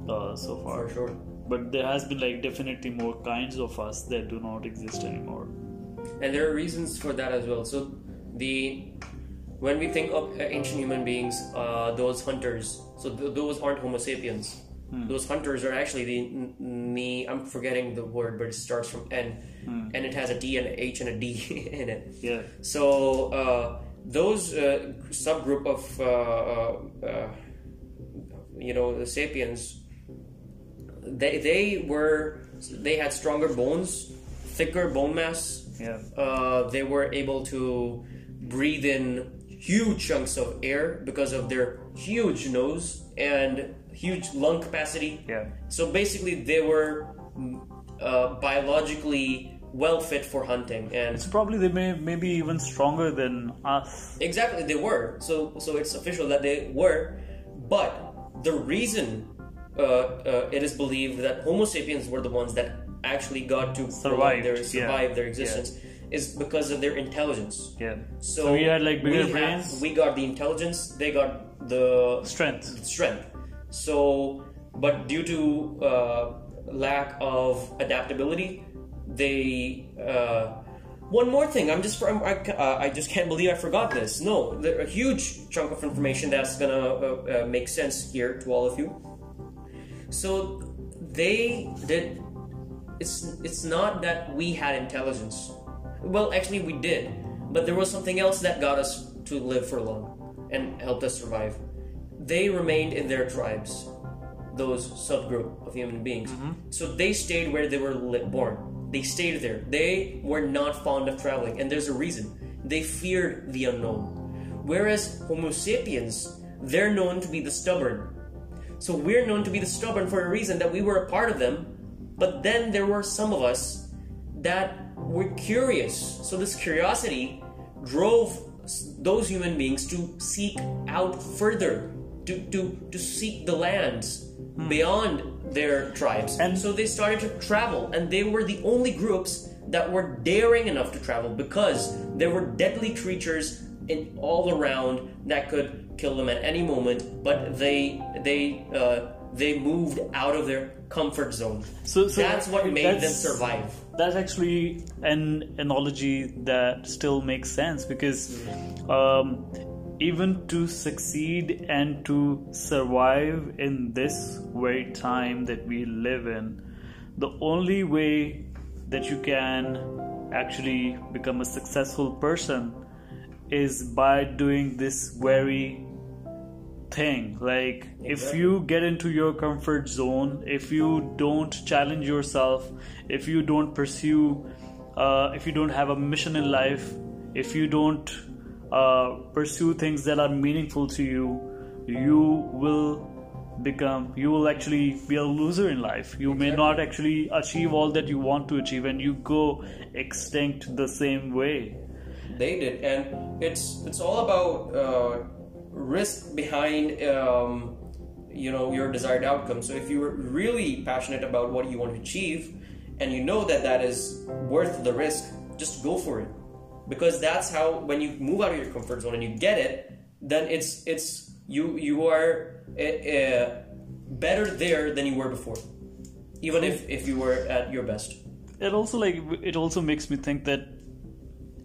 uh, so far. For sure. But there has been like definitely more kinds of us that do not exist anymore. and there are reasons for that as well. So the when we think of uh, ancient human beings, uh, those hunters, so th- those aren't Homo sapiens. Those hunters are actually the n- ne. I'm forgetting the word, but it starts from N, and it has a D and a H and a D in it. Yeah. So uh, those uh, subgroup of uh, uh, you know the sapiens, they they were they had stronger bones, thicker bone mass. Yeah. Uh, they were able to breathe in huge chunks of air because of their huge nose and huge lung capacity. Yeah. So basically, they were mm, uh, biologically well fit for hunting, and It's probably they may maybe even stronger than us. Exactly, they were. So, so it's official that they were. But the reason uh, uh, it is believed that Homo sapiens were the ones that actually got to Survived, their yeah. survive their existence is because of their intelligence. Yeah. So, So, we had like bigger we brains, we got the intelligence. They got the strength. strength. So, but due to uh, lack of adaptability, they. Uh, one more thing, I'm just I'm, I, uh, I just can't believe I forgot this. No, there a huge chunk of information that's gonna uh, uh, make sense here to all of you. So they did. It's it's not that we had intelligence. Well, actually, we did, but there was something else that got us to live for long and helped us survive. They remained in their tribes, those subgroup of human beings. Mm-hmm. So they stayed where they were li- born. They stayed there. They were not fond of traveling, and there's a reason. They feared the unknown. Whereas Homo sapiens, they're known to be the stubborn. So we're known to be the stubborn for a reason that we were a part of them, but then there were some of us that were curious. So this curiosity drove those human beings to seek out further, to to to seek the lands beyond their tribes. And- so they started to travel, and they were the only groups that were daring enough to travel because there were deadly creatures in all around that could kill them at any moment. But they they uh, they moved out of their comfort zone. So- so that's what made them survive. that's actually an analogy that still makes sense because um, even to succeed and to survive in this very time that we live in, the only way that you can actually become a successful person is by doing this very thing. Like if you get into your comfort zone if you don't challenge yourself if you don't pursue uh, if you don't have a mission in life if you don't uh, pursue things that are meaningful to you you will become you will actually be a loser in life. You may not actually achieve all that you want to achieve and you go extinct the same way. They did, and it's it's all about uh, risk behind um, you know your desired outcome. So if you're really passionate about what you want to achieve, and you know that that is worth the risk, just go for it, because that's how when you move out of your comfort zone and you get it, then it's it's you you are uh, better there than you were before, even if if you were at your best. it also like it also makes me think that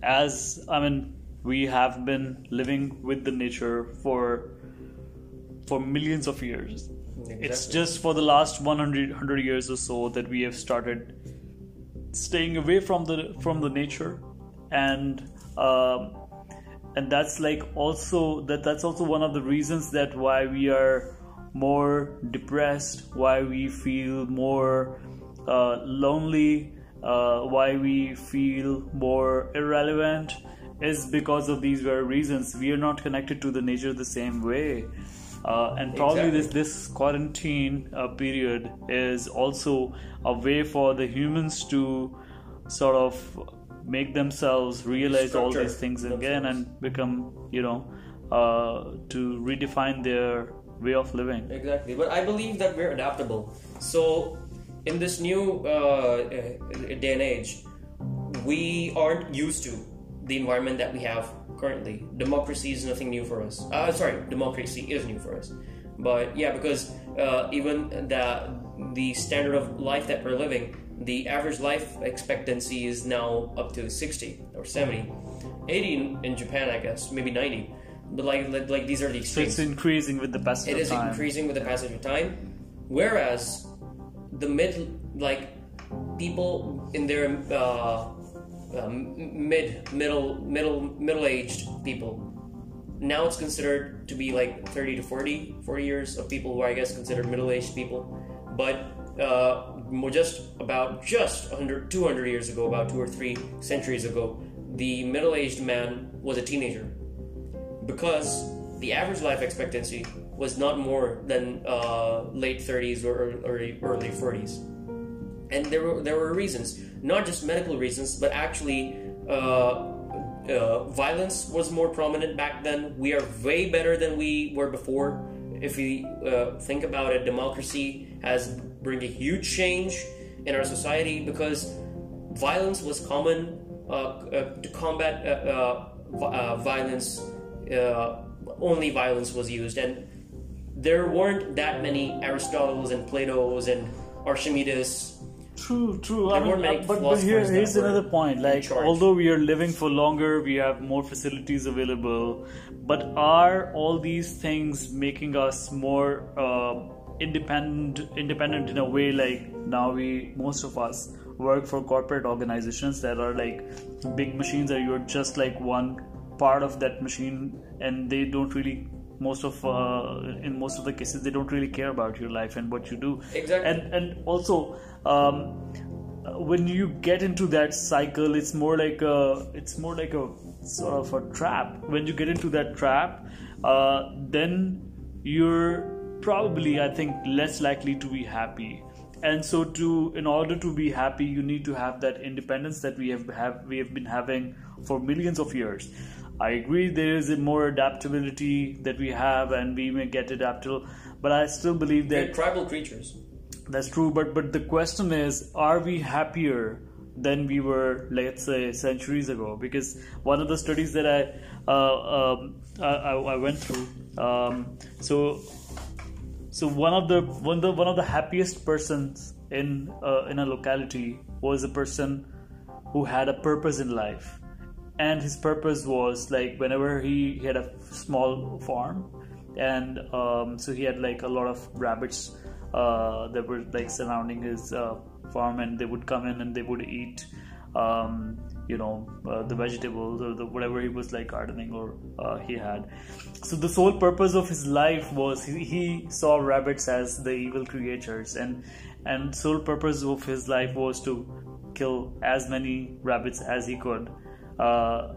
as i mean we have been living with the nature for for millions of years. It's just for the last 100 100 years or so that we have started staying away from the from the nature. And um, and that's like also that that's also one of the reasons that why we are more depressed why we feel more uh, lonely uh, why we feel more irrelevant is because of these very reasons. We are not connected to the nature the same way. Uh, and probably Exactly. this this quarantine uh, period is also a way for the humans to sort of make themselves realize all these things again and become you know uh, to redefine their way of living. Exactly, but I believe that we're adaptable. So, in this new uh, uh, day and age, we aren't used to the environment that we have currently. Democracy is nothing new for us. Uh, sorry, democracy is new for us. But yeah, because uh, even the the standard of life that we're living, the average life expectancy is now up to 60 or 70. 80 in, in Japan, I guess, maybe 90. But like, like, like these are the so extremes it's increasing with the passage it is time increasing with the passage of time whereas the mid like people in their uh, um, mid middle middle middle aged people. Now it's considered to be like 30 to 40 40 years of people who are i guess considered middle aged people. But uh, just about just 100 200 years ago about two or three centuries ago the middle aged man was a teenager. Because the average life expectancy was not more than uh, late 30s or early, early 40s. And there were, there were reasons, not just medical reasons, but actually uh, uh, violence was more prominent back then. We are way better than we were before. If we uh, think about it, democracy has bring a huge change in our society because violence was common uh, uh, to combat uh, uh, violence. Only violence was used, and there weren't that many Aristotles and Plato's and Archimedes. True, true. I mean, many uh, but, but here, here's another point. Like, although we are living for longer, we have more facilities available. But are all these things making us more uh, independent? Independent in a way, like now we most of us work for corporate organizations that are like big machines, and you're just like one part of that machine, and they don't really. Most of, uh, in most of the cases, they don't really care about your life and what you do. Exactly. And and also um, when you get into that cycle it's more like a it's more like a sort of a trap when you get into that trap uh, then you're probably i think less likely to be happy and so to in order to be happy you need to have that independence that we have have we have been having for millions of years I agree there is a more adaptability that we have, and we may get adaptable. But I still believe They're that tribal creatures. That's true. But but the question is, are we happier than we were, let's say, centuries ago? Because one of the studies that I uh, um, I, I went through, um, so so one of the one the one of the happiest persons in uh, in a locality was a person who had a purpose in life and his purpose was like whenever he, he had a small farm and um, so he had like a lot of rabbits uh, that were like surrounding his uh, farm and they would come in and they would eat um, you know uh, the vegetables or the whatever he was like gardening or uh, he had. So the sole purpose of his life was he, he saw rabbits as the evil creatures and and sole purpose of his life was to kill as many rabbits as he could. Uh,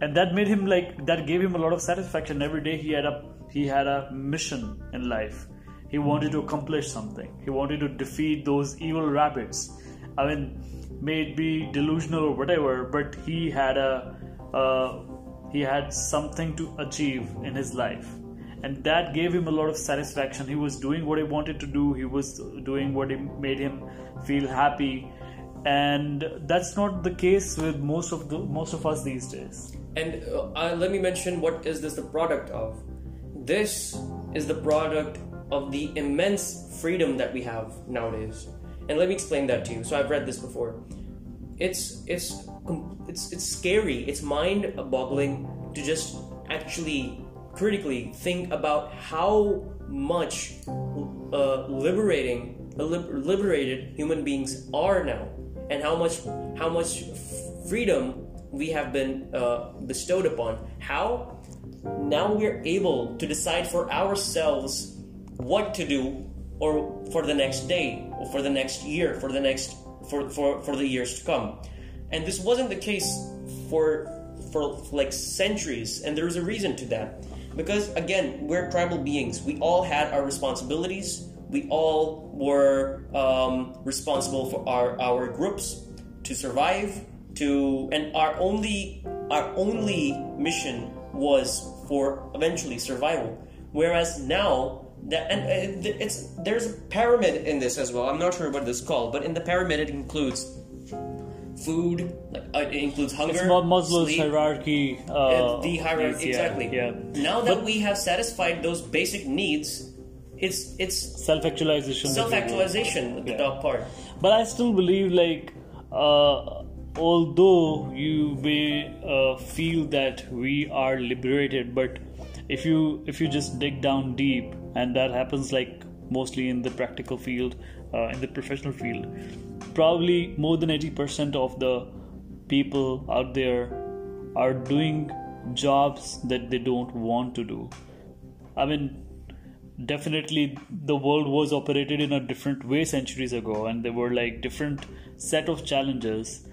and that made him like that gave him a lot of satisfaction. Every day he had a he had a mission in life he wanted to accomplish something. He wanted to defeat those evil rabbits. I mean may it be delusional or whatever but he had a uh, he had something to achieve in his life. And that gave him a lot of satisfaction. He was doing what he wanted to do. He was doing what made him feel happy. And that's not the case with most of the most of us these days. And uh, uh, let me mention what is this the product of? This is the product of the immense freedom that we have nowadays. And let me explain that to you. So I've read this before. It's it's it's it's scary. It's mind-boggling to just actually critically think about how much uh, liberating uh, liberated human beings are now, and how much how much freedom we have been uh, bestowed upon. How now we're able to decide for ourselves what to do or for the next day or for the next year for the next for, for, for the years to come. And this wasn't the case for for like centuries and there's a reason to that. Because again we're tribal beings. We all had our responsibilities. We all were um, responsible for our, our groups to survive to and our only our only mission was for eventually survival. Whereas now that and uh, it's there's a pyramid in this as well. I'm not sure what this is called but in the pyramid it includes food like uh, it includes hunger it's Maslow's sleep, hierarchy uh, uh, the hierarchy yeah, exactly. yeah. Now that But- we have satisfied those basic needs it's it's self-actualization self-actualization the Yeah. top part. But i still believe like uh, although you may uh, feel that we are liberated but if you if you just dig down deep and that happens like mostly in the practical field uh, in the professional field. Probably more than 80% of the people out there are doing jobs that they don't want to do. I mean definitely the world was operated in a different way centuries ago and there were like different set of challenges.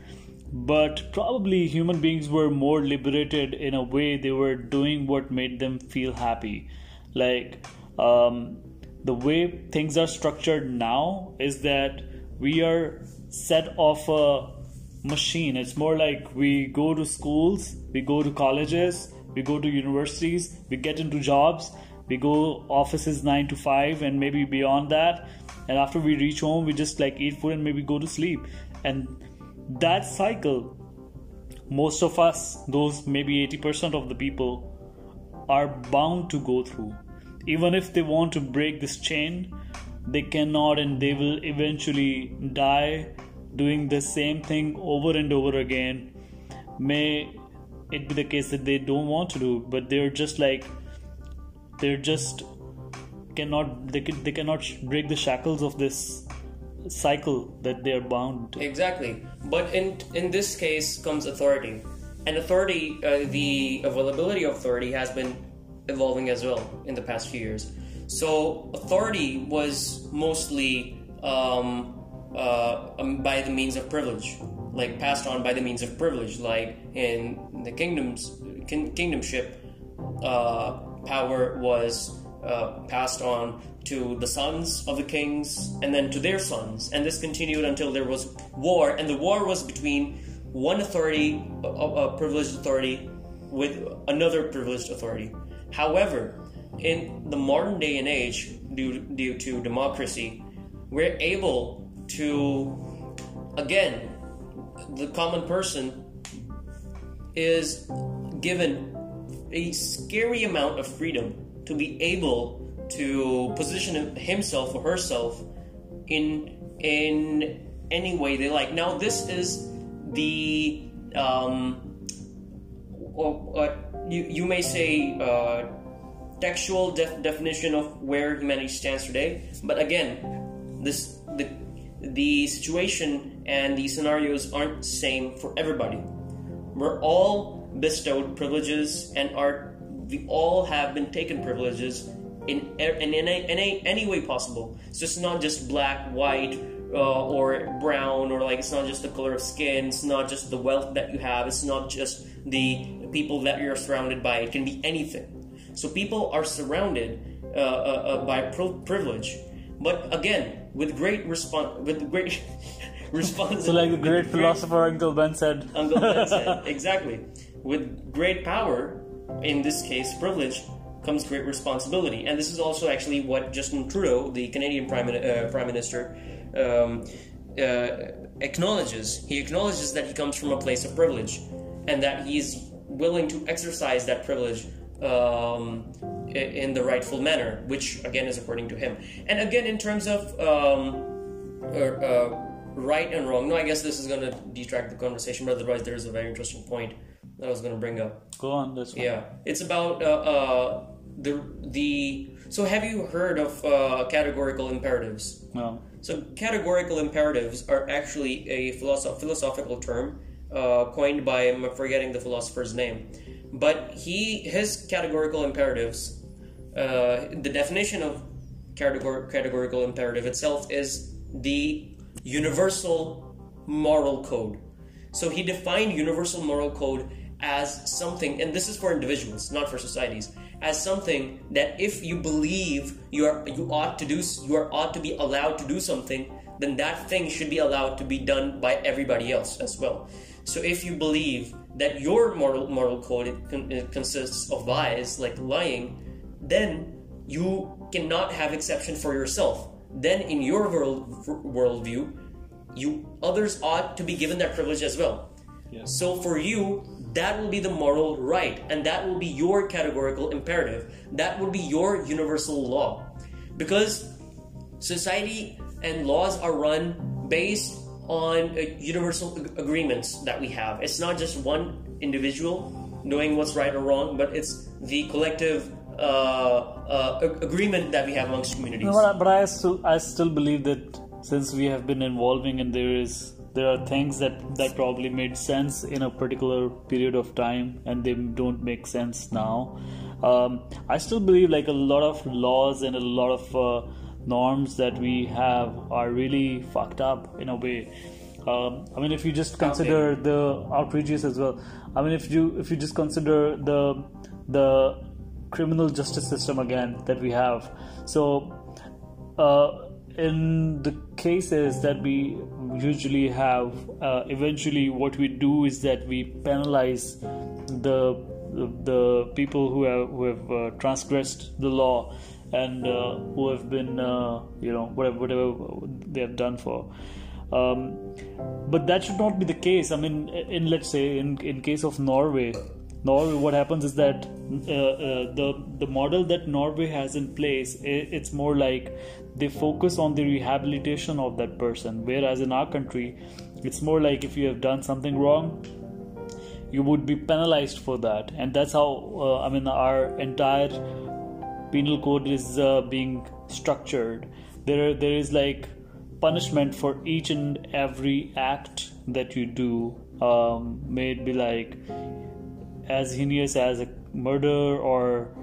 But probably human beings were more liberated in a way they were doing what made them feel happy. Like um, the way things are structured now is that we are set off a machine. It's more like we go to schools we go to colleges we go to universities we get into jobs we go offices 9 to 5 and maybe beyond that. And after we reach home we just like eat food and maybe go to sleep. And that cycle most of us those maybe 80% of the people are bound to go through even if they want to break this chain they cannot and they will eventually die doing the same thing over and over again. May it be the case that they don't want to do but they're just like they're just cannot they, they cannot break the shackles of this cycle that they are bound to. Exactly. But in in this case comes authority, and authority, uh, the availability of authority has been evolving as well in the past few years. So authority was mostly um, uh, um, by the means of privilege, like passed on by the means of privilege, like in the kingdoms, kin- kingdomship. Uh, power was uh, passed on to the sons of the kings and then to their sons. And this continued until there was war, and the war was between one authority, a, a privileged authority, with another privileged authority. However, in the modern day and age, due, due to democracy, we're able to, again, the common person is given a scary amount of freedom to be able to position himself or herself in in any way they like. Now, this is the um, uh, you you may say uh, textual def- definition of where humanity stands today, but again, this the the situation and the scenarios aren't same for everybody. We're all bestowed privileges and are we all have been taken privileges in in, in, a, in a, any way possible. So it's not just black, white, uh, or brown, or like it's not just the color of skin. It's not just the wealth that you have. It's not just the people that you're surrounded by. It can be anything. So people are surrounded uh, uh, uh by privilege, but again, with great response, with great response. So, like the great philosopher great, Uncle Ben said. Uncle Ben said exactly. With great power, in this case, privilege, comes great responsibility. And this is also actually what Justin Trudeau, the Canadian Prime, uh, Prime Minister, um, uh, acknowledges. He acknowledges that he comes from a place of privilege and that he's willing to exercise that privilege um, in the rightful manner, which again is according to him. And again, in terms of um, uh, uh right and wrong, no, I guess this is going to detract the conversation, but otherwise, there is a very interesting point that I was going to bring up. Go on, this one. Yeah, it's about uh, uh, the the so have you heard of uh, categorical imperatives no so categorical imperatives are actually a philosoph- philosophical term uh, coined by i'm forgetting the philosopher's name. But he his categorical imperatives uh, the definition of categor- categorical imperative itself is the universal moral code. So he defined universal moral code as something and this is for individuals not for societies as something that if you believe you are you ought to do you are ought to be allowed to do something then that thing should be allowed to be done by everybody else as well so if you believe that your moral moral code consists of lies like lying then you cannot have exception for yourself. Then in your world worldview you others ought to be given that privilege as well. Yes. so for you that will be the moral right and that will be your categorical imperative. That will be your universal law. Because society and laws are run based on uh, universal agreements that we have. It's not just one individual knowing what's right or wrong but it's the collective uh, uh, agreement that we have amongst communities. No, but I still I still believe that since we have been evolving and there is there are things that that probably made sense in a particular period of time and they don't make sense now. Um, i still believe like a lot of laws and a lot of uh, norms that we have are really fucked up in a way um, I mean, if you just consider the outrageous as well. I mean, if you if you just consider the the criminal justice system again that we have. So, uh, in the cases that we usually have, uh, eventually what we do is that we penalize the the people who have who have uh, transgressed the law and uh, who have been uh, you know whatever whatever they have done for. Um, but that should not be the case. I mean, in let's say in in case of Norway, Norway, what happens is that uh, uh, the the model that Norway has in place, it, it's more like they focus on the rehabilitation of that person. Whereas in our country, it's more like if you have done something wrong, you would be penalized for that, and that's how uh, I mean our entire penal code is uh, being structured. There, there is like punishment for each and every act that you do. Um, may it be like as heinous as a murder or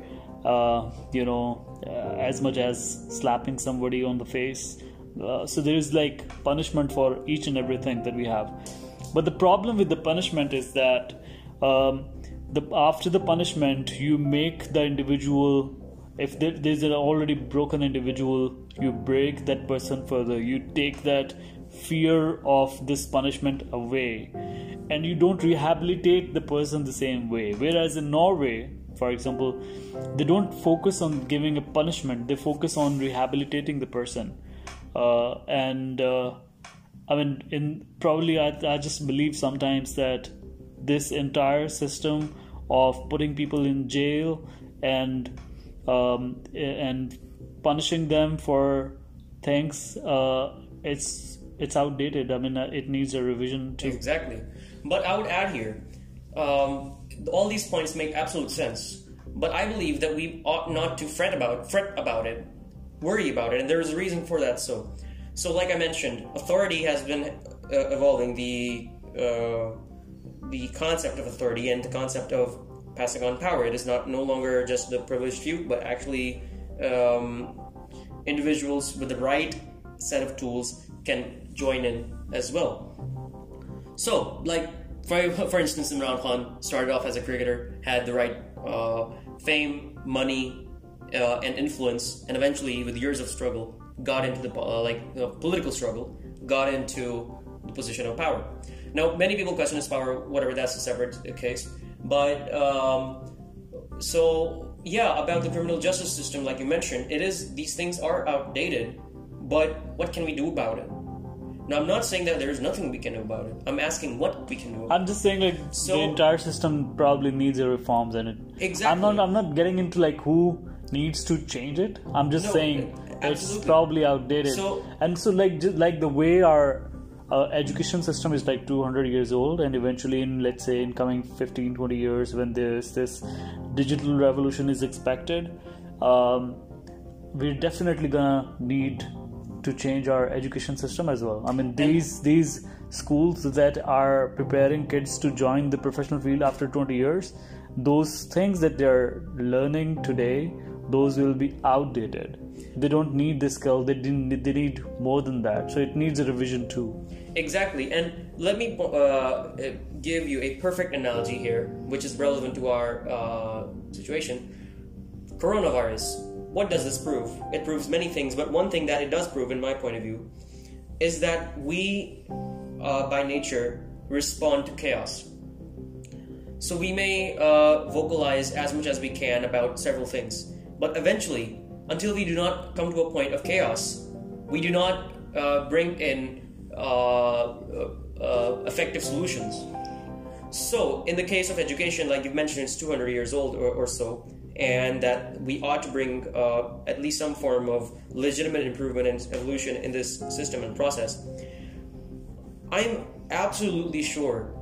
uh, you know uh, as much as slapping somebody on the face uh, so there is like punishment for each and everything that we have but the problem with the punishment is that um, the after the punishment you make the individual if there's an already broken individual you break that person further. You take that fear of this punishment away. And you don't rehabilitate the person the same way. Whereas in norway for example they don't focus on giving a punishment. They focus on rehabilitating the person. Uh, and uh, i mean in probably I, I just believe sometimes that this entire system of putting people in jail and um, and punishing them for things uh, it's it's outdated i mean uh, it needs a revision too Exactly. But I would add here, um, all these points make absolute sense. But I believe that we ought not to fret about fret about it, worry about it, and there is a reason for that. So, so like I mentioned, authority has been uh, evolving the uh, the concept of authority and the concept of passing on power. It is not no longer just the privileged few, but actually um, individuals with the right set of tools can join in as well. So, like for, for instance, Imran Khan started off as a cricketer, had the right uh, fame, money, uh, and influence, and eventually, with years of struggle, got into the uh, like political struggle, got into the position of power. Now, many people question his power. Whatever, that's a separate case. But um, so yeah, about the criminal justice system, like you mentioned, it is these things are outdated. But what can we do about it? Now, I'm not saying that there is nothing we can do about it. I'm asking what we can do. About I'm just saying like So- the entire system probably needs a reforms and it Exactly. I'm not I'm not getting into like who needs to change it. I'm just No, saying it's probably outdated. So- and so like just like the way our uh, education system is like 200 years old and eventually in let's say in coming 15 20 years when there's this digital revolution is expected um, we're definitely gonna need to change our education system as well. I mean, these these schools that are preparing kids to join the professional field after 20 years, those things that they're learning today, those will be outdated. They don't need this skill. They didn't. They need more than that. So it needs a revision too. Exactly, and let me uh, give you a perfect analogy here, which is relevant to our uh, situation. Coronavirus. What does this prove? It proves many things, but one thing that it does prove, in my point of view, is that we, uh, by nature, respond to chaos. So we may uh, vocalize as much as we can about several things, but eventually, until we do not come to a point of chaos, we do not uh, bring in uh, uh, effective solutions. So, in the case of education, like you've mentioned, it's 200 years old or, or so, and that we ought to bring uh, at least some form of legitimate improvement and evolution in this system and process. I'm absolutely sure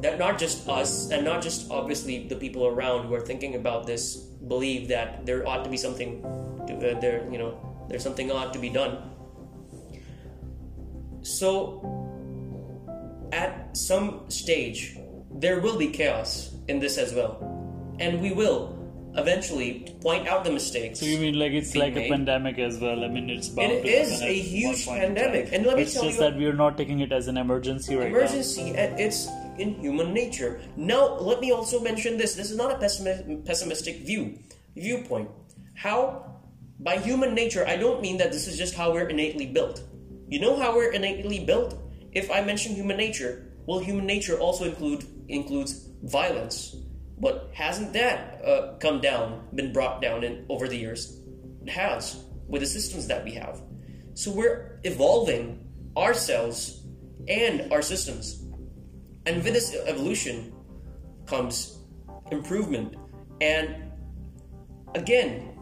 that not just us and not just obviously the people around who are thinking about this believe that there ought to be something to, uh, there you know there's something ought to be done. So at some stage there will be chaos in this as well. And we will eventually point out the mistakes So you mean like it's like a pandemic as well? I mean, it's bound It to is a huge one point in pandemic. And let me it's tell just you- that we are not taking it as an emergency right emergency and it's in human nature. Now let me also mention this. This is not a pessimi- pessimistic view viewpoint. How? By human nature i don't mean that this is just how we're innately built. You know how we're innately built? If i mention human nature well human nature also include includes violence? But hasn't that uh, come down been brought down in over the years? It has with the systems that we have. So we're evolving ourselves and our systems. And with this evolution comes improvement. And again,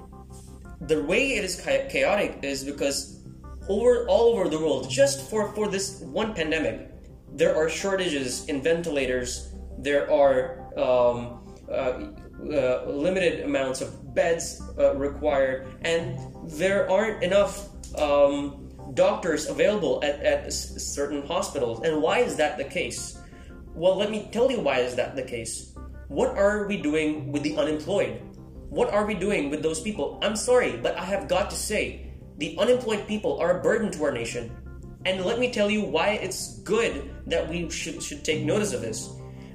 the way it is chaotic is because over all over the world, just for, for this one pandemic, there are shortages in ventilators. There are um, uh, uh, limited amounts of beds uh, required, and there aren't enough um, doctors available at, at certain hospitals. And why is that the case? Well, let me tell you why is that the case. What are we doing with the unemployed? What are we doing with those people? I'm sorry, but I have got to say, the unemployed people are a burden to our nation. And let me tell you why it's good that we should, should take notice of this.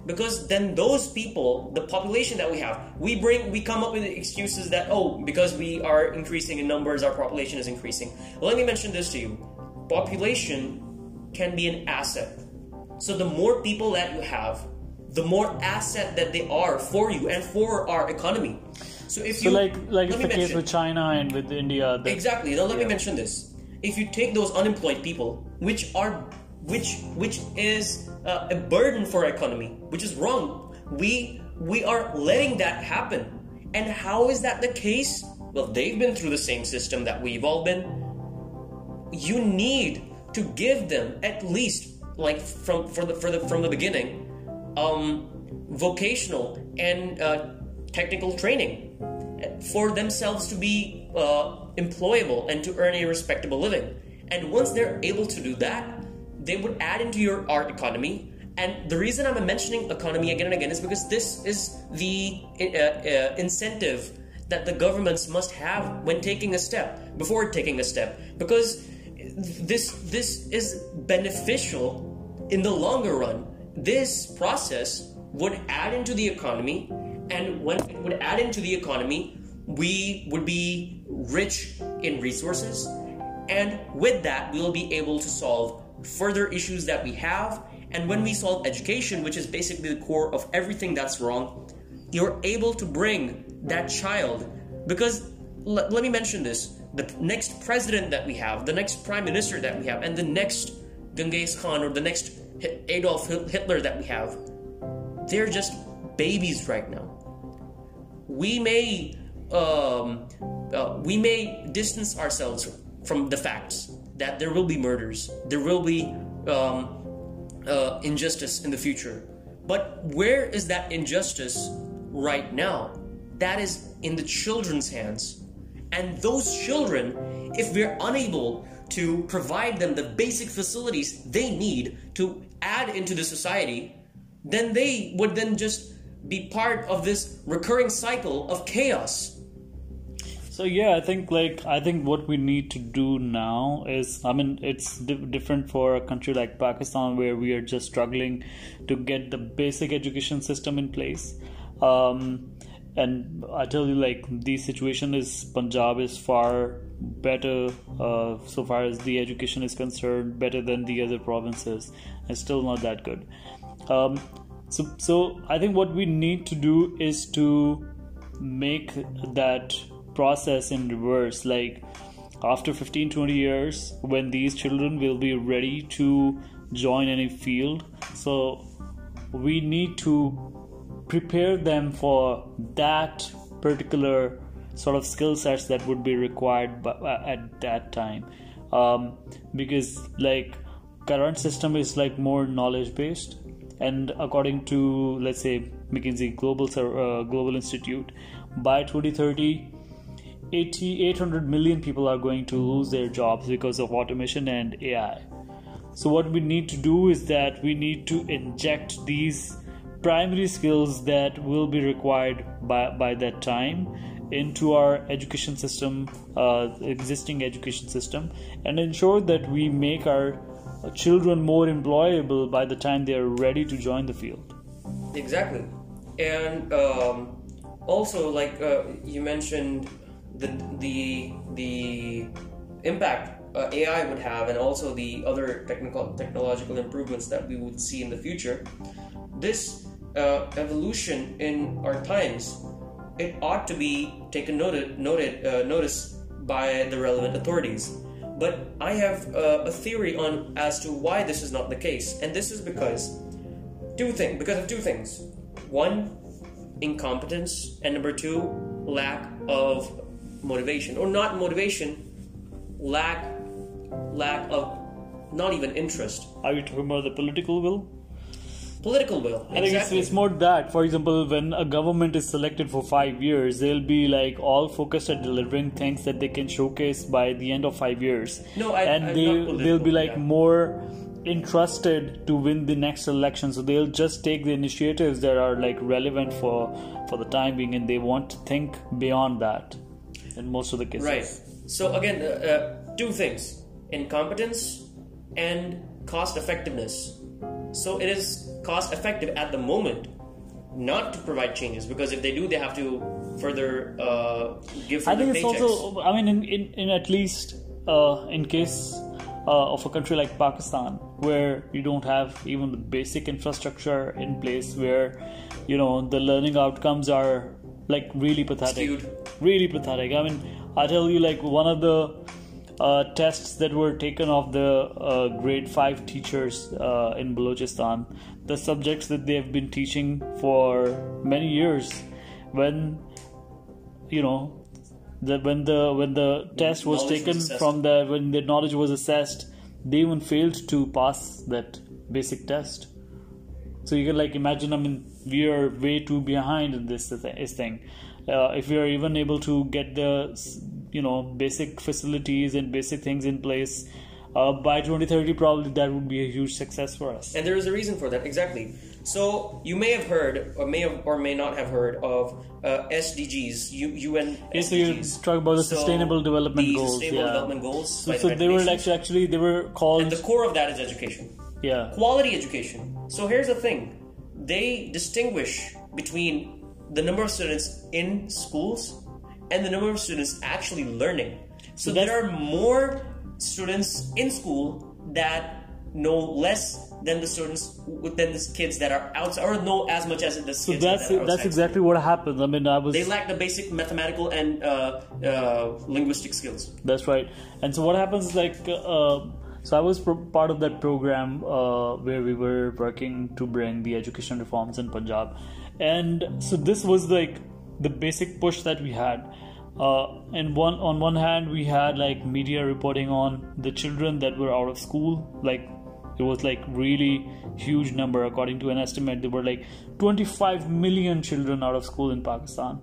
Because then those people, the population that we have, we bring, we come up with excuses that, oh, because we are increasing in numbers, our population is increasing. Let me mention this to you. Population can be an asset. So the more people that you have, the more asset that they are for you and for our economy. So if So you like like it's the case with China and with India. that- Exactly. Now let me mention this. If you take those unemployed people, which are which which is uh, a burden for our economy, which is wrong. We we are letting that happen. And how is that the case? Well, they've been through the same system that we've all been. You need to give them at least like from for the for the from the beginning um vocational and uh, technical training for themselves to be uh, employable and to earn a respectable living. And once they're able to do that, they would add into your art economy. And the reason I'm mentioning economy again and again is because this is the uh, uh, incentive that the governments must have when taking a step, before taking a step, because this this is beneficial in the longer run. This process would add into the economy, and when it would add into the economy, we would be rich in resources, and with that, we will be able to solve further issues that we have. And when we solve education, which is basically the core of everything that's wrong, you're able to bring that child because l- let me mention this the next president that we have the next prime minister that we have and the next genghis khan or the next adolf hitler that we have they're just babies right now we may um, uh, we may distance ourselves from the facts that there will be murders there will be um, uh, injustice in the future. But where is that injustice right now? That is in the children's hands. And those children, if we're unable to provide them the basic facilities they need to add into the society, then they would then just be part of this recurring cycle of chaos. So yeah, I think like I think what we need to do now is I mean it's di- different for a country like Pakistan where we are just struggling to get the basic education system in place. Um, and I tell you like the situation is Punjab is far better uh, so far as the education is concerned, better than the other provinces. It's still not that good. Um, so so I think what we need to do is to make that process in reverse like after 15 20 years when these children will be ready to join any field so we need to prepare them for that particular sort of skill sets that would be required by, at that time. Um, because like current system is like more knowledge based and according to let's say mckinsey global uh, global institute by 2030 80 800 million people are going to lose their jobs because of automation and ai so what we need to do is that we need to inject these primary skills that will be required by, by that time into our education system uh, existing education system and ensure that we make our children more employable by the time they are ready to join the field Exactly, and um, also like uh, you mentioned the the the impact uh, AI would have, and also the other technical technological improvements that we would see in the future. This uh, evolution in our times, it ought to be taken noted noted uh, notice by the relevant authorities. But I have uh, a theory on as to why this is not the case, and this is because two things because of two things. One incompetence and number two lack of motivation or not motivation lack lack of not even interest. Are you talking about the political will political will I think it's, it's more that. For example, when a government is selected for five years, they'll be like all focused at delivering things that they can showcase by the end of five years. No, I- and I'm they they'll be like yeah. more entrusted to win the next election. So they'll just take the initiatives that are like relevant for for the time being, and they want to think beyond that. In most of the cases, right so again uh, uh, two things incompetence and cost effectiveness so it is cost effective at the moment not to provide changes because if they do they have to further uh, give I further think it's paychecks. also. I mean, in in, in at least uh, in case uh, of a country like Pakistan, where you don't have even the basic infrastructure in place where you know the learning outcomes are like really pathetic Skewed. really pathetic i mean i tell you like one of the tests that were taken of the uh, grade 5 teachers uh, in balochistan. The subjects that they have been teaching for many years when you know the, when the when the test was was taken assessed. from the when the knowledge was assessed they even failed to pass that basic test. So you can like imagine i mean we are way too behind in this this thing. Uh, if we are even able to get the you know basic facilities and basic things in place uh, by 2030 probably that would be a huge success for us And there is a reason for that, exactly. So you may have heard, or may have, or may not have heard of uh, SDGs, U- UN Yeah, so you're SDGs. talking about the So Sustainable Development the Goals, Sustainable yeah. Development Goals. so, so the they were Nations. actually they were called and the core of that is education, yeah quality education. So here's the thing: they distinguish between the number of students in schools and the number of students actually learning. So, that's- there are more students in school that know less than the students than the kids that are outside or know as much as the so kids that's that are that's exactly what happened i mean i was they lack the basic mathematical and uh, uh, linguistic skills. That's right. And so what happens is like, uh, so I was part of that program uh, where we were working to bring the education reforms in Punjab, and so this was like the basic push that we had. Uh, and one on one hand, we had like media reporting on the children that were out of school, like it was like really huge number. According to an estimate there were like 25 million children out of school in pakistan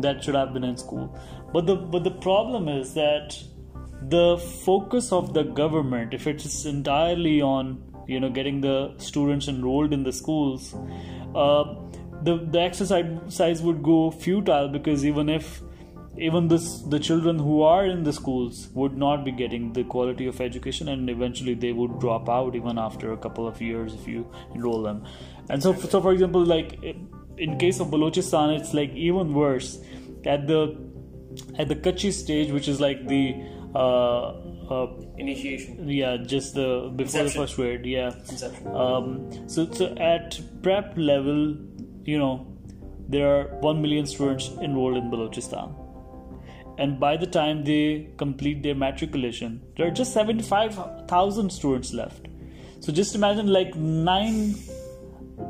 that should have been in school. But the but the problem is that the focus of the government if it's entirely on you know getting the students enrolled in the schools uh, the the exercise size would go futile because even if even this the children who are in the schools would not be getting the quality of education and eventually they would drop out even after a couple of years if you enroll them. And so so for example like in case of balochistan it's like even worse. At the at the kachi stage which is like the uh, uh, Initiation, yeah just the before Inception. the first grade yeah. Um, so, so at prep level, you know, there are 1 million students enrolled in Balochistan. And by the time they complete their matriculation, there are just 75,000 students left. So just imagine like 9,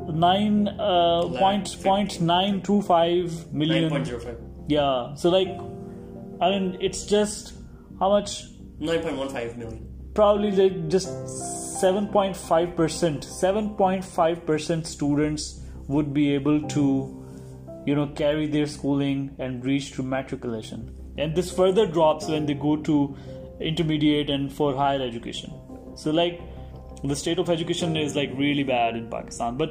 9 uh, point, point 925 million. 9.05. Yeah. So like, I mean, it's just how much 9.15 million. probably like just 7.5% 7.5% students would be able to you know carry their schooling and reach to matriculation and this further drops when they go to intermediate and for higher education. So like the state of education is like really bad in pakistan. But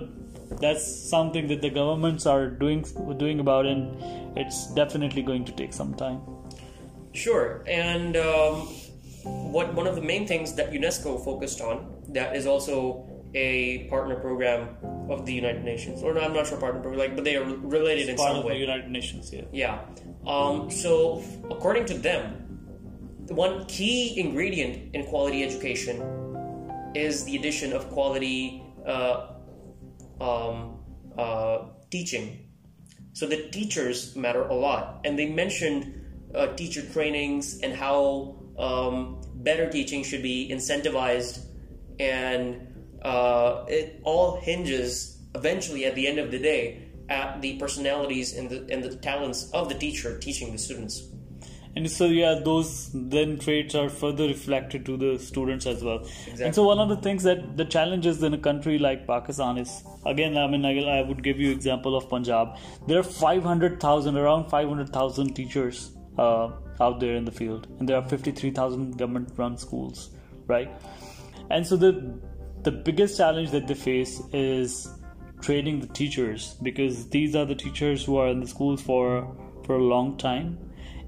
that's something that the governments are doing doing about and it's definitely going to take some time. Sure, and um, what one of the main things that UNESCO focused on that is also a partner program of the United Nations, or no, I'm not sure partner program, like, but they are related in part some of the way. united nations yeah. Yeah. Um, so, according to them, the one key ingredient in quality education is the addition of quality uh, um, uh, teaching. So the teachers matter a lot, and they mentioned uh, teacher trainings and how um, better teaching should be incentivized, and uh, it all hinges eventually at the end of the day at the personalities and the and the talents of the teacher teaching the students. and so yeah those then traits are further reflected to the students as well Exactly. and so one of the things that the challenges in a country like pakistan is again i mean i, I would give you example of punjab there are 500000 around 500000 teachers uh, out there in the field and there are 53000 government run schools right and so the the biggest challenge that they face is training the teachers because these are the teachers who are in the schools for for a long time.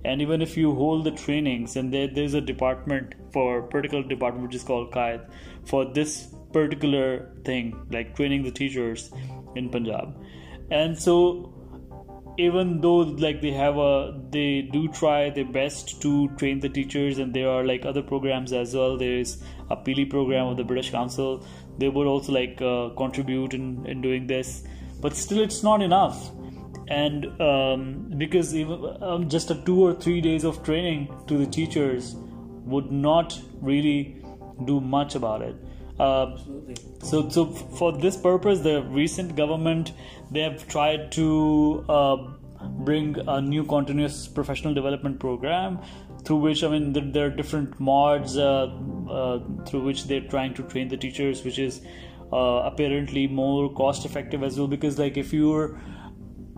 And even if you hold the trainings and there, there's a department for particular department which is called QAED for this particular thing like training the teachers in Punjab. And so even though like they have a they do try their best to train the teachers and there are like other programs as well. There is a PEELI program of the british council they would also like uh, contribute in, in doing this. But still it's not enough. And um, because even um, just a two or three days of training to the teachers would not really do much about it. Uh, so, so for this purpose, the recent government they have tried to uh, bring a new continuous professional development program through which I mean there, are different mods uh, uh, through which they're trying to train the teachers, which is uh, apparently more cost effective as well. Because like if you're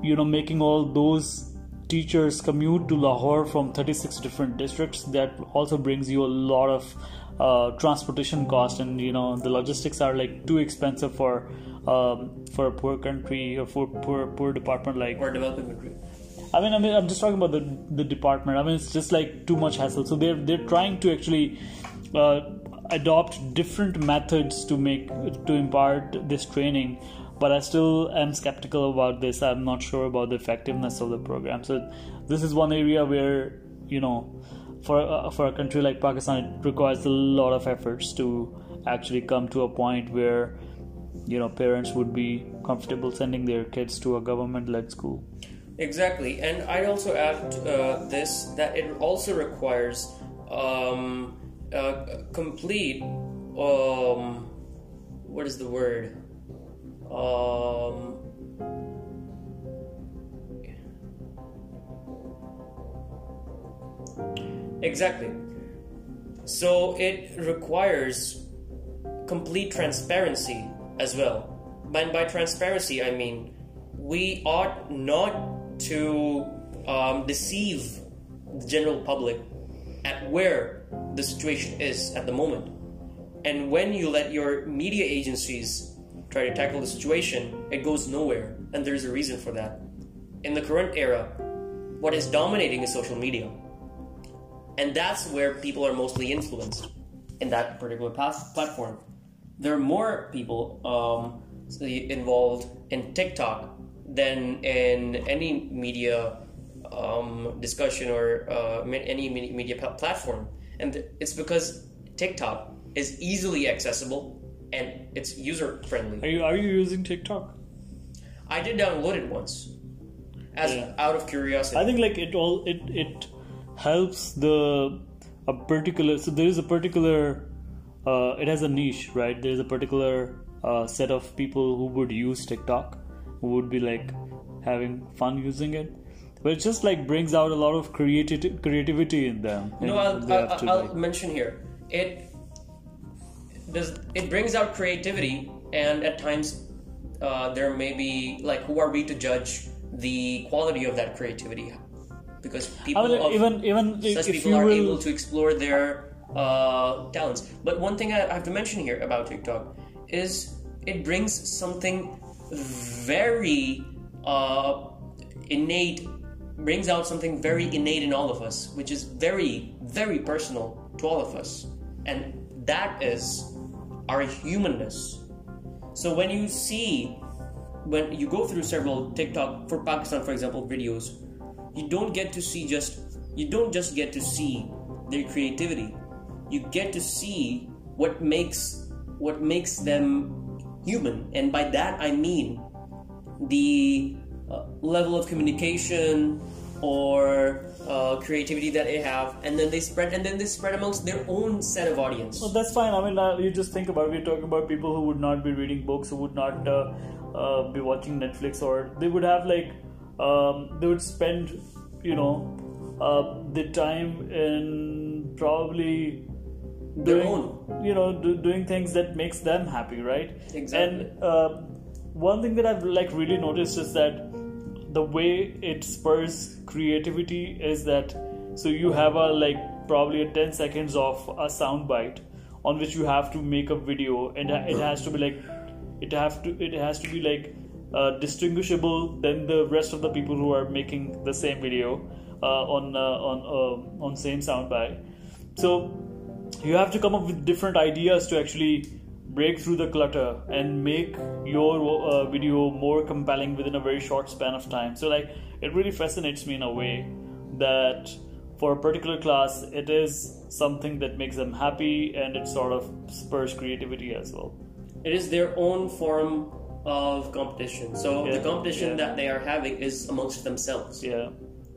you know making all those teachers commute to Lahore from 36 different districts, that also brings you a lot of uh, transportation cost and you know the logistics are like too expensive for um, for a poor country or for poor poor department like or developing country I mean, I mean, I'm just talking about the the department. I mean, it's just like too much hassle. So they're they're trying to actually uh, adopt different methods to make to impart this training. But I still am skeptical about this. I'm not sure about the effectiveness of the program. So this is one area where you know for uh, for a country like Pakistan, it requires a lot of efforts to actually come to a point where you know parents would be comfortable sending their kids to a government-led school. Exactly, and I'd also add uh, this that it also requires um, complete um, what is the word um, Exactly. So it requires complete transparency as well. And by transparency, I mean we ought not to um, deceive the general public at where the situation is at the moment. And when you let your media agencies try to tackle the situation, it goes nowhere. And there's a reason for that. In the current era, what is dominating is social media and that's where people are mostly influenced in that particular platform. There are more people um, involved in TikTok than in any media um, discussion or uh, any media platform, and it's because TikTok is easily accessible and it's user friendly. Are you are you using TikTok? I did download it once, as yeah. out of curiosity. I think like it all it it helps the a particular so there is a particular uh, it has a niche right there's a particular uh, set of people who would use tiktok who would be like having fun using it. But it just like brings out a lot of creativity creativity in them no i'll, I'll, I'll like, mention here. It does it brings out creativity and at times uh, there may be like who are we to judge the quality of that creativity? Because people I mean, even even such people are will... able to explore their uh, talents. But one thing I have to mention here about TikTok is it brings something very uh, innate, brings out something very innate in all of us, which is very very personal to all of us, and that is our humanness. So when you see when you go through several TikTok for Pakistan, for example, videos you don't get to see just you don't just get to see their creativity you get to see what makes what makes them human. And by that i mean the uh, level of communication or uh, creativity that they have. And then they spread and then they spread amongst their own set of audience. Well that's fine. I mean uh, you just think about it, we're talking about people who would not be reading books who would not uh, uh, be watching netflix or they would have like um, they would spend you know uh, the time in probably doing you know do, doing things that makes them happy right? Exactly. And uh, one thing that i've like really noticed is that the way it spurs creativity is that so you have a like probably a 10 seconds of a sound bite on which you have to make a video and it has to be like it have to it has to be like uh, distinguishable than the rest of the people who are making the same video uh, on uh, on uh, on same soundbite. So you have to come up with different ideas to actually break through the clutter and make your uh, video more compelling within a very short span of time. So, like, it really fascinates me in a way that for a particular class, it is something that makes them happy and it sort of spurs creativity as well. It is their own form of competition. So Yeah, the competition yeah. that they are having is amongst themselves. Yeah,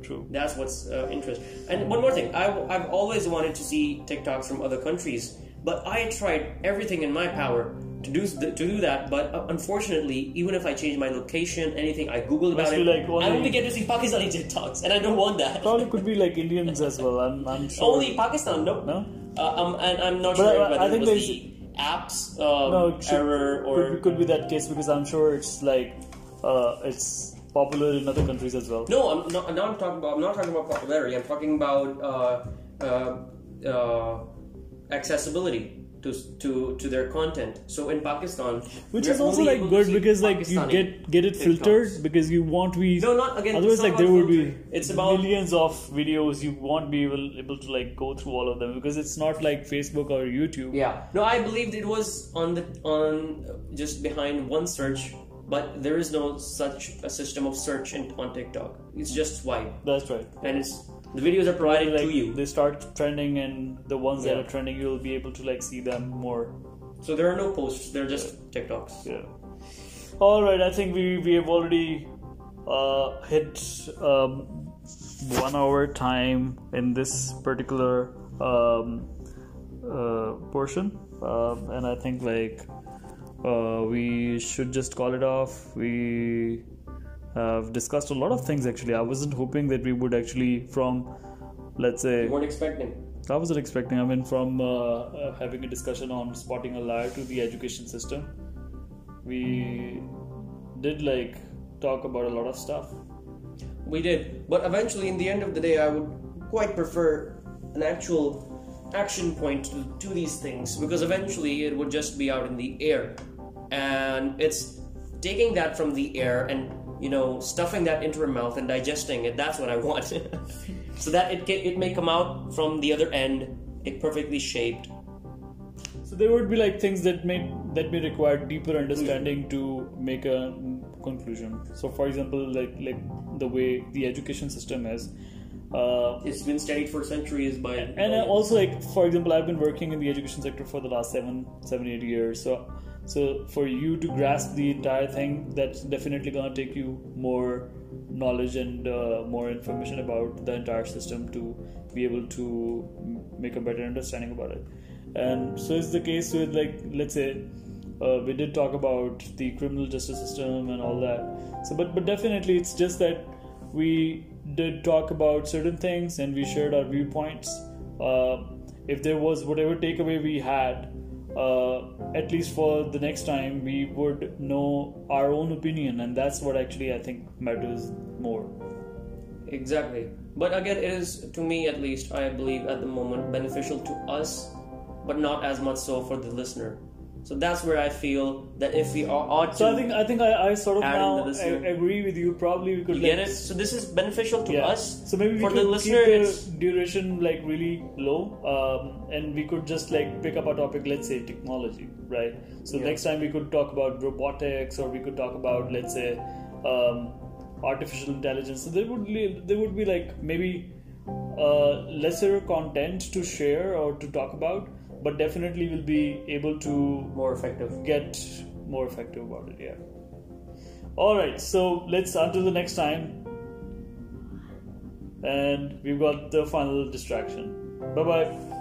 true. That's what's uh, interesting. And one more thing, I, I've always wanted to see TikToks from other countries, but I tried everything in my power to do to do that. But uh, unfortunately, even if I change my location, anything, I googled about it, like I only- only get to see Pakistani TikToks, and I don't want that. Probably could be like Indians as well. I'm, I'm sure. Only Pakistan, no. No? Uh, um, and I'm not But sure I- I think there's- the apps um, No, it should- error or could, could be that case because I'm sure it's like uh, it's popular in other countries as well. No, I'm not. Now I'm talking about. I'm not talking about popularity. I'm talking about uh, uh, uh, accessibility to to to their content. So in Pakistan, Which is also like good because like you get get it TikToks. filtered because you won't be No, not again. otherwise like there would be. It's about millions of videos you won't be able, able to like go through all of them because it's not like Facebook or YouTube. yeah. No, I believed it was on the on just behind one search, but there is no such a system of search in on TikTok. It's just swipe, That's right. and it's the videos are provided Like to you. they start trending and the ones that are trending you'll be able to like see them more. So there are no posts. They're just TikToks. Yeah. All right. I think we we have already uh, hit um, one hour time in this particular um, uh, portion, um, and I think like uh, we should just call it off. We have discussed a lot of things actually. I wasn't hoping that we would actually from let's say You weren't expecting. I wasn't expecting. I mean, from uh, uh, having a discussion on spotting a liar to the education system, we did like talk about a lot of stuff. We did, but eventually, in the end of the day, I would quite prefer an actual action point to, to these things because eventually it would just be out in the air, and it's taking that from the air and you know stuffing that into her mouth and digesting it. That's what I want, so that it it may come out from the other end, it perfectly shaped. So there would be like things that may that may require deeper understanding to make a conclusion. So, for example, like like the way the education system is. Uh, It's been studied for centuries by and uh, also like for example i've been working in the education sector for the last seven seven eight years so so for you to grasp the entire thing that's definitely to take you more knowledge and uh, more information about the entire system to be able to make a better understanding about it. And so it's the case with like let's say uh, we did talk about the criminal justice system and all that. So but but definitely it's just that we did talk about certain things and we shared our viewpoints. Uh, if there was whatever takeaway we had uh, at least for the next time we would know our own opinion and that's what actually i think matters more Exactly. But again, it is, to me at least, I believe at the moment, beneficial to us, but not as much so for the listener. So that's where I feel that if we are ought to so i think i think i, I sort of now a- agree with you probably we could you like, get it. So this is beneficial to yeah. us. So maybe we for could the listener, keep the duration like really low, um, and we could just like pick up a topic. Let's say technology, right? So Yeah. next time we could talk about robotics, or we could talk about let's say um, artificial intelligence. So there would be, there would be like maybe uh, lesser content to share or to talk about, but definitely we'll be able to more effective. get more effective about it yeah. All right so let's until the next time. And we've got the final distraction. Bye bye